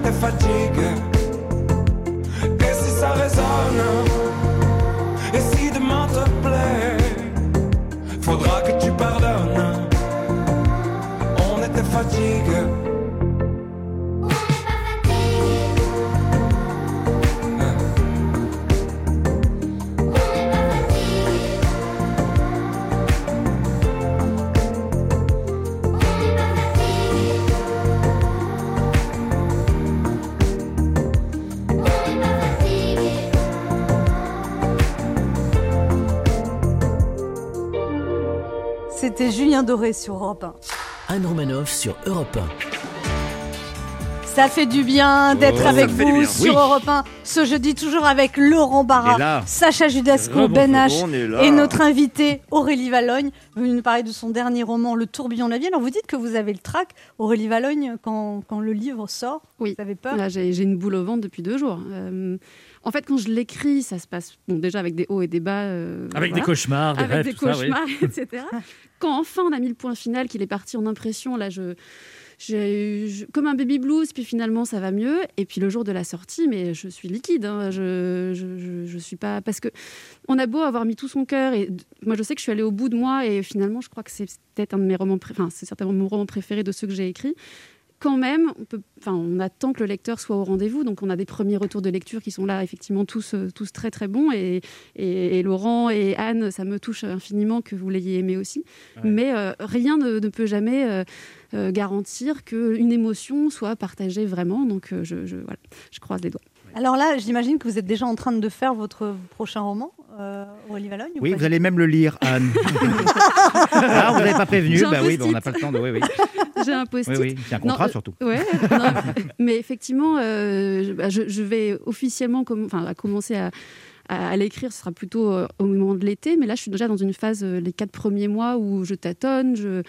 On était Julien Doré sur Europe 1. Anne Romanoff sur Europe Ça fait du bien d'être Oh, avec vous bien. sur Oui. Europe 1 ce jeudi, toujours avec Laurent Barra. Sacha Judasco, Rebonjour, Ben H et notre invité Aurélie Valogne, venu nous parler de son dernier roman, Le tourbillon de la vie. Alors vous dites que vous avez le trac, Aurélie Valogne, quand, quand le livre sort, Oui. vous avez peur? Là, j'ai j'ai une boule au ventre depuis deux jours. Euh, en fait, quand je l'écris, ça se passe bon, déjà avec des hauts et des bas. euh, Avec voilà. des cauchemars, des Avec rêves, des tout ça, oui. cauchemars, etc. Quand enfin on a mis le point final, qu'il est parti en impression, là, je. j'ai eu- comme un baby blues, puis finalement ça va mieux. Et puis le jour de la sortie, mais je suis liquide. hein, je, je, suis pas parce que on a beau avoir mis tout son cœur et moi je sais que je suis allée au bout de moi et finalement je crois que c'est peut-être un de mes romans, enfin c'est certainement mon roman préféré de ceux que j'ai écrits quand même, on, peut, enfin, on attend que le lecteur soit au rendez-vous. Donc, on a des premiers retours de lecture qui sont là, effectivement, tous, euh, tous très, très bons. Et, et- et Laurent et Anne, ça me touche infiniment que vous l'ayez aimé aussi. Mais euh, rien ne, ne peut jamais euh, euh, garantir qu'une émotion soit partagée vraiment. Donc, euh, je, je- voilà, je croise les doigts. Alors là, j'imagine que vous êtes déjà en train de faire votre prochain roman, euh, Aurélie Valogne ou Oui, vous allez même le lire, Anne. ah, vous n'avez pas prévenu Bah oui, bah, on n'a pas le temps de. Oui, oui. J'ai un post-it. Oui, oui, c'est un contrat, Non, euh, surtout. Ouais, non, mais effectivement, euh, je, bah, je- vais officiellement enfin, à commencer à, à, à l'écrire, ce sera plutôt euh, au moment de l'été. Mais là, je suis déjà dans une phase, euh, les quatre premiers mois, où je tâtonne, je,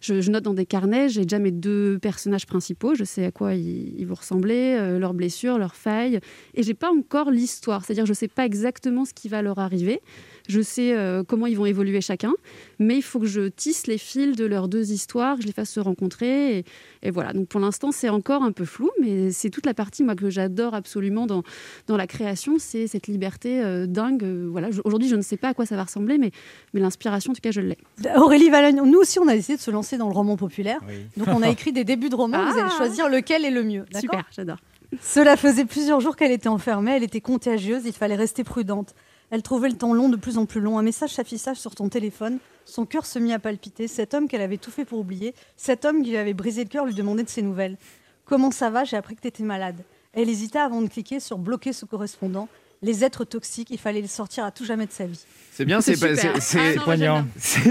je, je note dans des carnets. J'ai déjà mes deux personnages principaux. Je sais à quoi ils, ils vont ressembler, leurs blessures, leurs failles. Et j'ai pas encore l'histoire. C'est-à-dire, je sais pas exactement ce qui va leur arriver. Je sais euh, comment ils vont évoluer chacun, mais il faut que je tisse les fils de leurs deux histoires, que je les fasse se rencontrer. Et, et voilà. Donc pour l'instant, c'est encore un peu flou, mais c'est toute la partie moi que j'adore absolument dans dans la création, c'est cette liberté euh, dingue. Voilà. Aujourd'hui, je ne sais pas à quoi ça va ressembler, mais mais l'inspiration, en tout cas, je l'ai. Aurélie Valogne, nous aussi, on a essayé de se lancer dans le roman populaire. Donc, on a écrit des débuts de romans. Vous allez Ah. choisir lequel est le mieux. Super, j'adore. Cela faisait plusieurs jours qu'elle était enfermée. Elle était contagieuse. Il fallait rester prudente. Elle trouvait le temps long de plus en plus long. Un message s'affichage sur ton téléphone. Son cœur se mit à palpiter. Cet homme qu'elle avait tout fait pour oublier, cet homme qui lui avait brisé le cœur, lui demandait de ses nouvelles. Comment ça va? J'ai appris que tu étais malade. Elle hésitait avant de cliquer sur bloquer ce correspondant. Les êtres toxiques, il fallait les sortir à tout jamais de sa vie. C'est bien, c'est c'est- Ah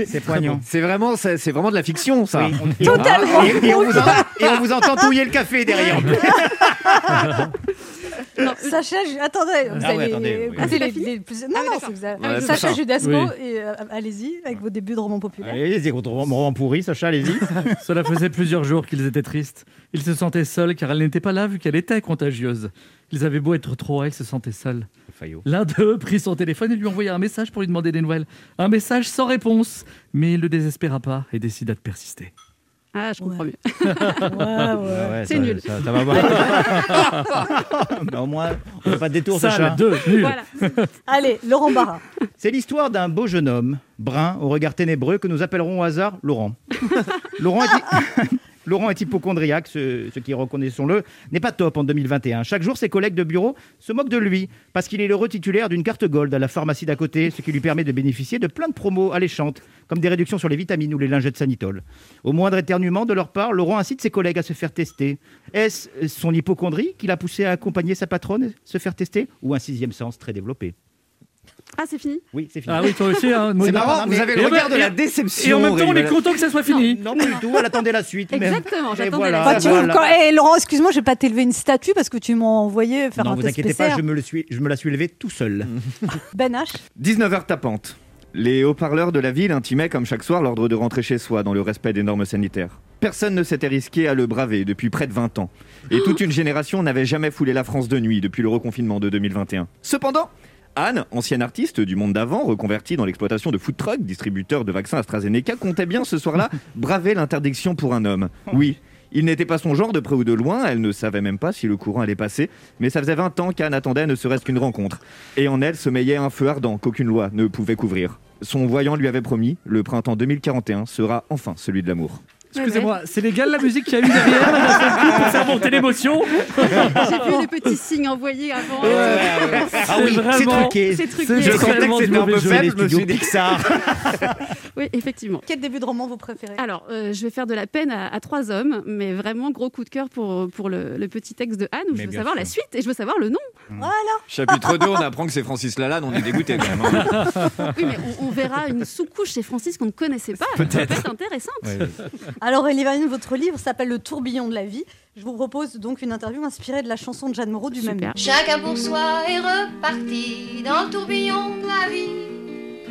c'est poignant. C'est vraiment, c'est vraiment de la fiction, ça. Et on- Et, et on vous en- et on vous entend touiller le café derrière. Sacha, Ju- attendez, vous Ah ouais, allez attendez, oui. Ah, c'est les- les plus- Non, non, c'est vous avez- Ouais, c'est Sacha. Judasco, Oui. et euh, allez-y avec vos débuts de roman populaire. Allez, contre roman pourri, Sacha, allez-y. Cela faisait plusieurs jours qu'ils étaient tristes. Ils se sentaient seuls car elle n'était pas là vu qu'elle était contagieuse. Ils avaient beau être trois, ils se sentaient seuls. L'un d'eux prit son téléphone et lui envoya un message pour lui demander des nouvelles. Un message sans réponse, mais il ne le désespéra pas et décida de persister. Ah, je comprends mieux. ouais, c'est ça- nul. Ça, ça va voir. Mais au moins, on fait pas de détour, Ça, la deux, nul. Voilà. Allez, Laurent Barra. C'est l'histoire d'un beau jeune homme, brun, au regard ténébreux, que nous appellerons au hasard Laurent. Laurent est, Laurent est hypochondriaque, ce, qui, reconnaissons-le, n'est pas top en 2021. Chaque jour, ses collègues de bureau se moquent de lui parce qu'il est l'heureux titulaire d'une carte gold à la pharmacie d'à côté, ce qui lui permet de bénéficier de plein de promos alléchantes, comme des réductions sur les vitamines ou les lingettes sanitol. Au moindre éternuement de leur part, Laurent incite ses collègues à se faire tester. Est-ce son hypochondrie qui l'a poussé à accompagner sa patronne se faire tester? Ou un sixième sens très développé? Ah, c'est fini Oui, c'est fini. Ah oui, toi aussi. Hein, C'est marrant, vous avez le Et regard même- de la déception, Et en même temps, on est content que ça soit fini. Non, pas du tout, elle attendait la suite. Exactement, j'attendais voilà, la voilà. quand- eh, Laurent, excuse-moi, je vais pas t'élever une statue parce que tu m'as envoyé faire Non, un vous test inquiétez pas, je me, le suis, je me la suis levé tout seul. Ben H. 19h tapante. Les haut-parleurs de la ville intimaient comme chaque soir l'ordre de rentrer chez soi dans le respect des normes sanitaires. Personne ne s'était risqué à le braver depuis près de 20 ans. Et toute une génération n'avait jamais foulé la France de nuit depuis le reconfinement de 2021. Cependant, Anne, ancienne artiste du monde d'avant, reconvertie dans l'exploitation de food trucks, distributeur de vaccins AstraZeneca, comptait bien ce soir-là braver l'interdiction pour un homme. Oui, il n'était pas son genre de près ou de loin, elle ne savait même pas si le courant allait passer, mais ça faisait 20 ans qu'Anne attendait ne serait-ce qu'une rencontre. Et en elle sommeillait un feu ardent qu'aucune loi ne pouvait couvrir. Son voyant lui avait promis, le printemps 2041 sera enfin celui de l'amour. Excusez-moi, c'est légal la musique qu'il y a eu derrière pour faire monter l'émotion J'ai vu des petits signes envoyés avant. Ah oui, c'est truqué. C'est truqué. Je sentais que c'était un peu faible, je me suis dit Pixar. Oui, effectivement. Quel début de roman vous préférez? Alors, euh, je vais faire de la peine à, à trois hommes, mais vraiment gros coup de cœur pour, pour le, le petit texte de Anne, où Mais je veux savoir sûr. la suite et je veux savoir le nom. Voilà. Chapitre 2, on apprend que c'est Francis Lalanne, on est dégoûté quand même. hein. Oui, mais on, on verra une sous-couche chez Francis qu'on ne connaissait pas. Ça peut Peut-être. être intéressante. Alors, Elie votre livre s'appelle Le tourbillon de la vie. Je vous propose donc une interview inspirée de la chanson de Jeanne Moreau du même nom. Chacun pour soi est reparti dans le tourbillon de la vie.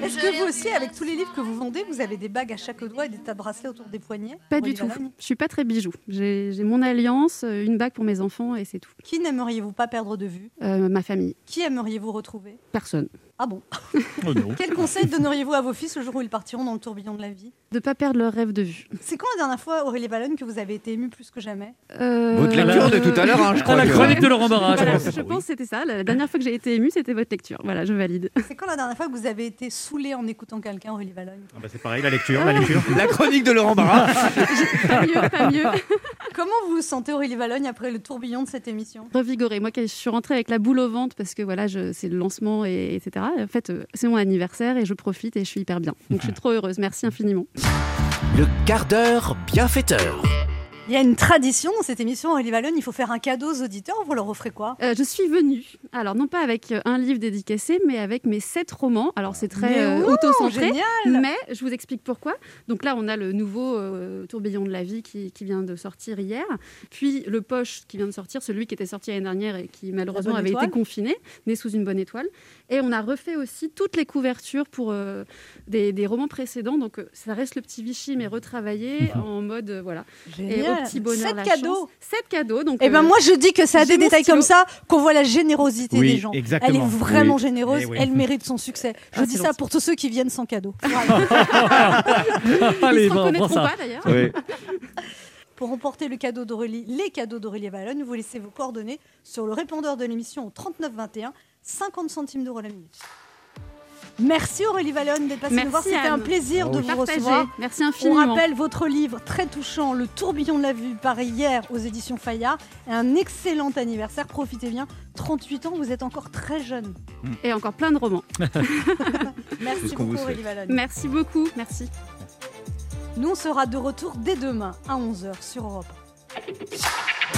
Est-ce que vous aussi, avec tous les livres que vous vendez, vous avez des bagues à chaque doigt et des tas de bracelets autour des poignets Pas du tout. Je suis pas très bijou. J'ai j'ai mon alliance, euh, une bague pour mes enfants et c'est tout. Qui n'aimeriez-vous pas perdre de vue? Euh, ma famille, Qui aimeriez-vous retrouver? Personne. Ah bon Oh. Quel conseil donneriez-vous à vos fils le jour où ils partiront dans le tourbillon de la vie? De pas perdre leur rêve de vue. C'est quand la dernière fois, Aurélie Valogne, que vous avez été émue plus que jamais? Euh, Votre lecture de tout à l'heure, hein, je Ah, crois. la que- chronique de Laurent Barra, je Voilà, pense. je pense que c'était ça. La dernière fois que j'ai été émue, c'était votre lecture. Voilà, je valide. C'est quand la dernière fois que vous avez été saoulée en écoutant quelqu'un, Aurélie Valogne Ah bah, c'est pareil, la lecture, la lecture. La chronique de Laurent Barra. Pas mieux, pas mieux. Comment vous vous sentez, Aurélie Valogne, après le tourbillon de cette émission? Revigorée. Moi, quand je suis rentrée avec la boule au ventre parce que voilà, c'est le lancement et etc. En fait, euh, c'est mon anniversaire et je profite et je suis hyper bien. Donc, je suis trop heureuse. Merci infiniment. Le quart d'heure bienfaiteur. Il y a une tradition dans cette émission, Aurélie Vallone, il faut faire un cadeau aux auditeurs. Vous leur offrez quoi? Euh, je suis venue, alors non pas avec euh, un livre dédicacé, mais avec mes sept romans. Alors c'est très euh, auto-centré, génial mais je vous explique pourquoi. Donc là, on a le nouveau euh, Tourbillon de la vie qui, qui vient de sortir hier, puis le Poche qui vient de sortir, celui qui était sorti l'année dernière et qui malheureusement avait étoile. été confiné, né sous une bonne étoile. Et on a refait aussi toutes les couvertures pour euh, des, des romans précédents. Donc ça reste le petit Vichy, mais retravaillé en mode euh, voilà. Et Génial. petit bonheur, Sept cadeaux. chance. Sept cadeaux. Donc Eh ben euh, moi je dis que c'est à des détails comme ça qu'on voit la générosité Oui, des gens. exactement. Elle est vraiment Oui. généreuse, Eh oui. elle mérite son succès. Je Ah, dis ça pour tous ceux qui viennent sans cadeau. Allez, Ils se bon, reconnaîtront pas d'ailleurs. Pour remporter le cadeau d'Aurélie, les cadeaux d'Aurélie Vallone, vous laissez vos coordonnées sur le répondeur de l'émission au 39 21, 50 centimes d'euros la minute. Merci Aurélie Vallone d'être passée nous voir. C'était un plaisir de vous recevoir. Merci On infiniment. rappelle votre livre très touchant, Le tourbillon de la vue, paru hier aux éditions Fayard. Un excellent anniversaire. Profitez bien. 38 ans, vous êtes encore très jeune. Et encore plein de romans. Merci beaucoup. Aurélie Vallone. Merci beaucoup. Merci. Nous, on sera de retour dès demain à 11h sur Europe. 1.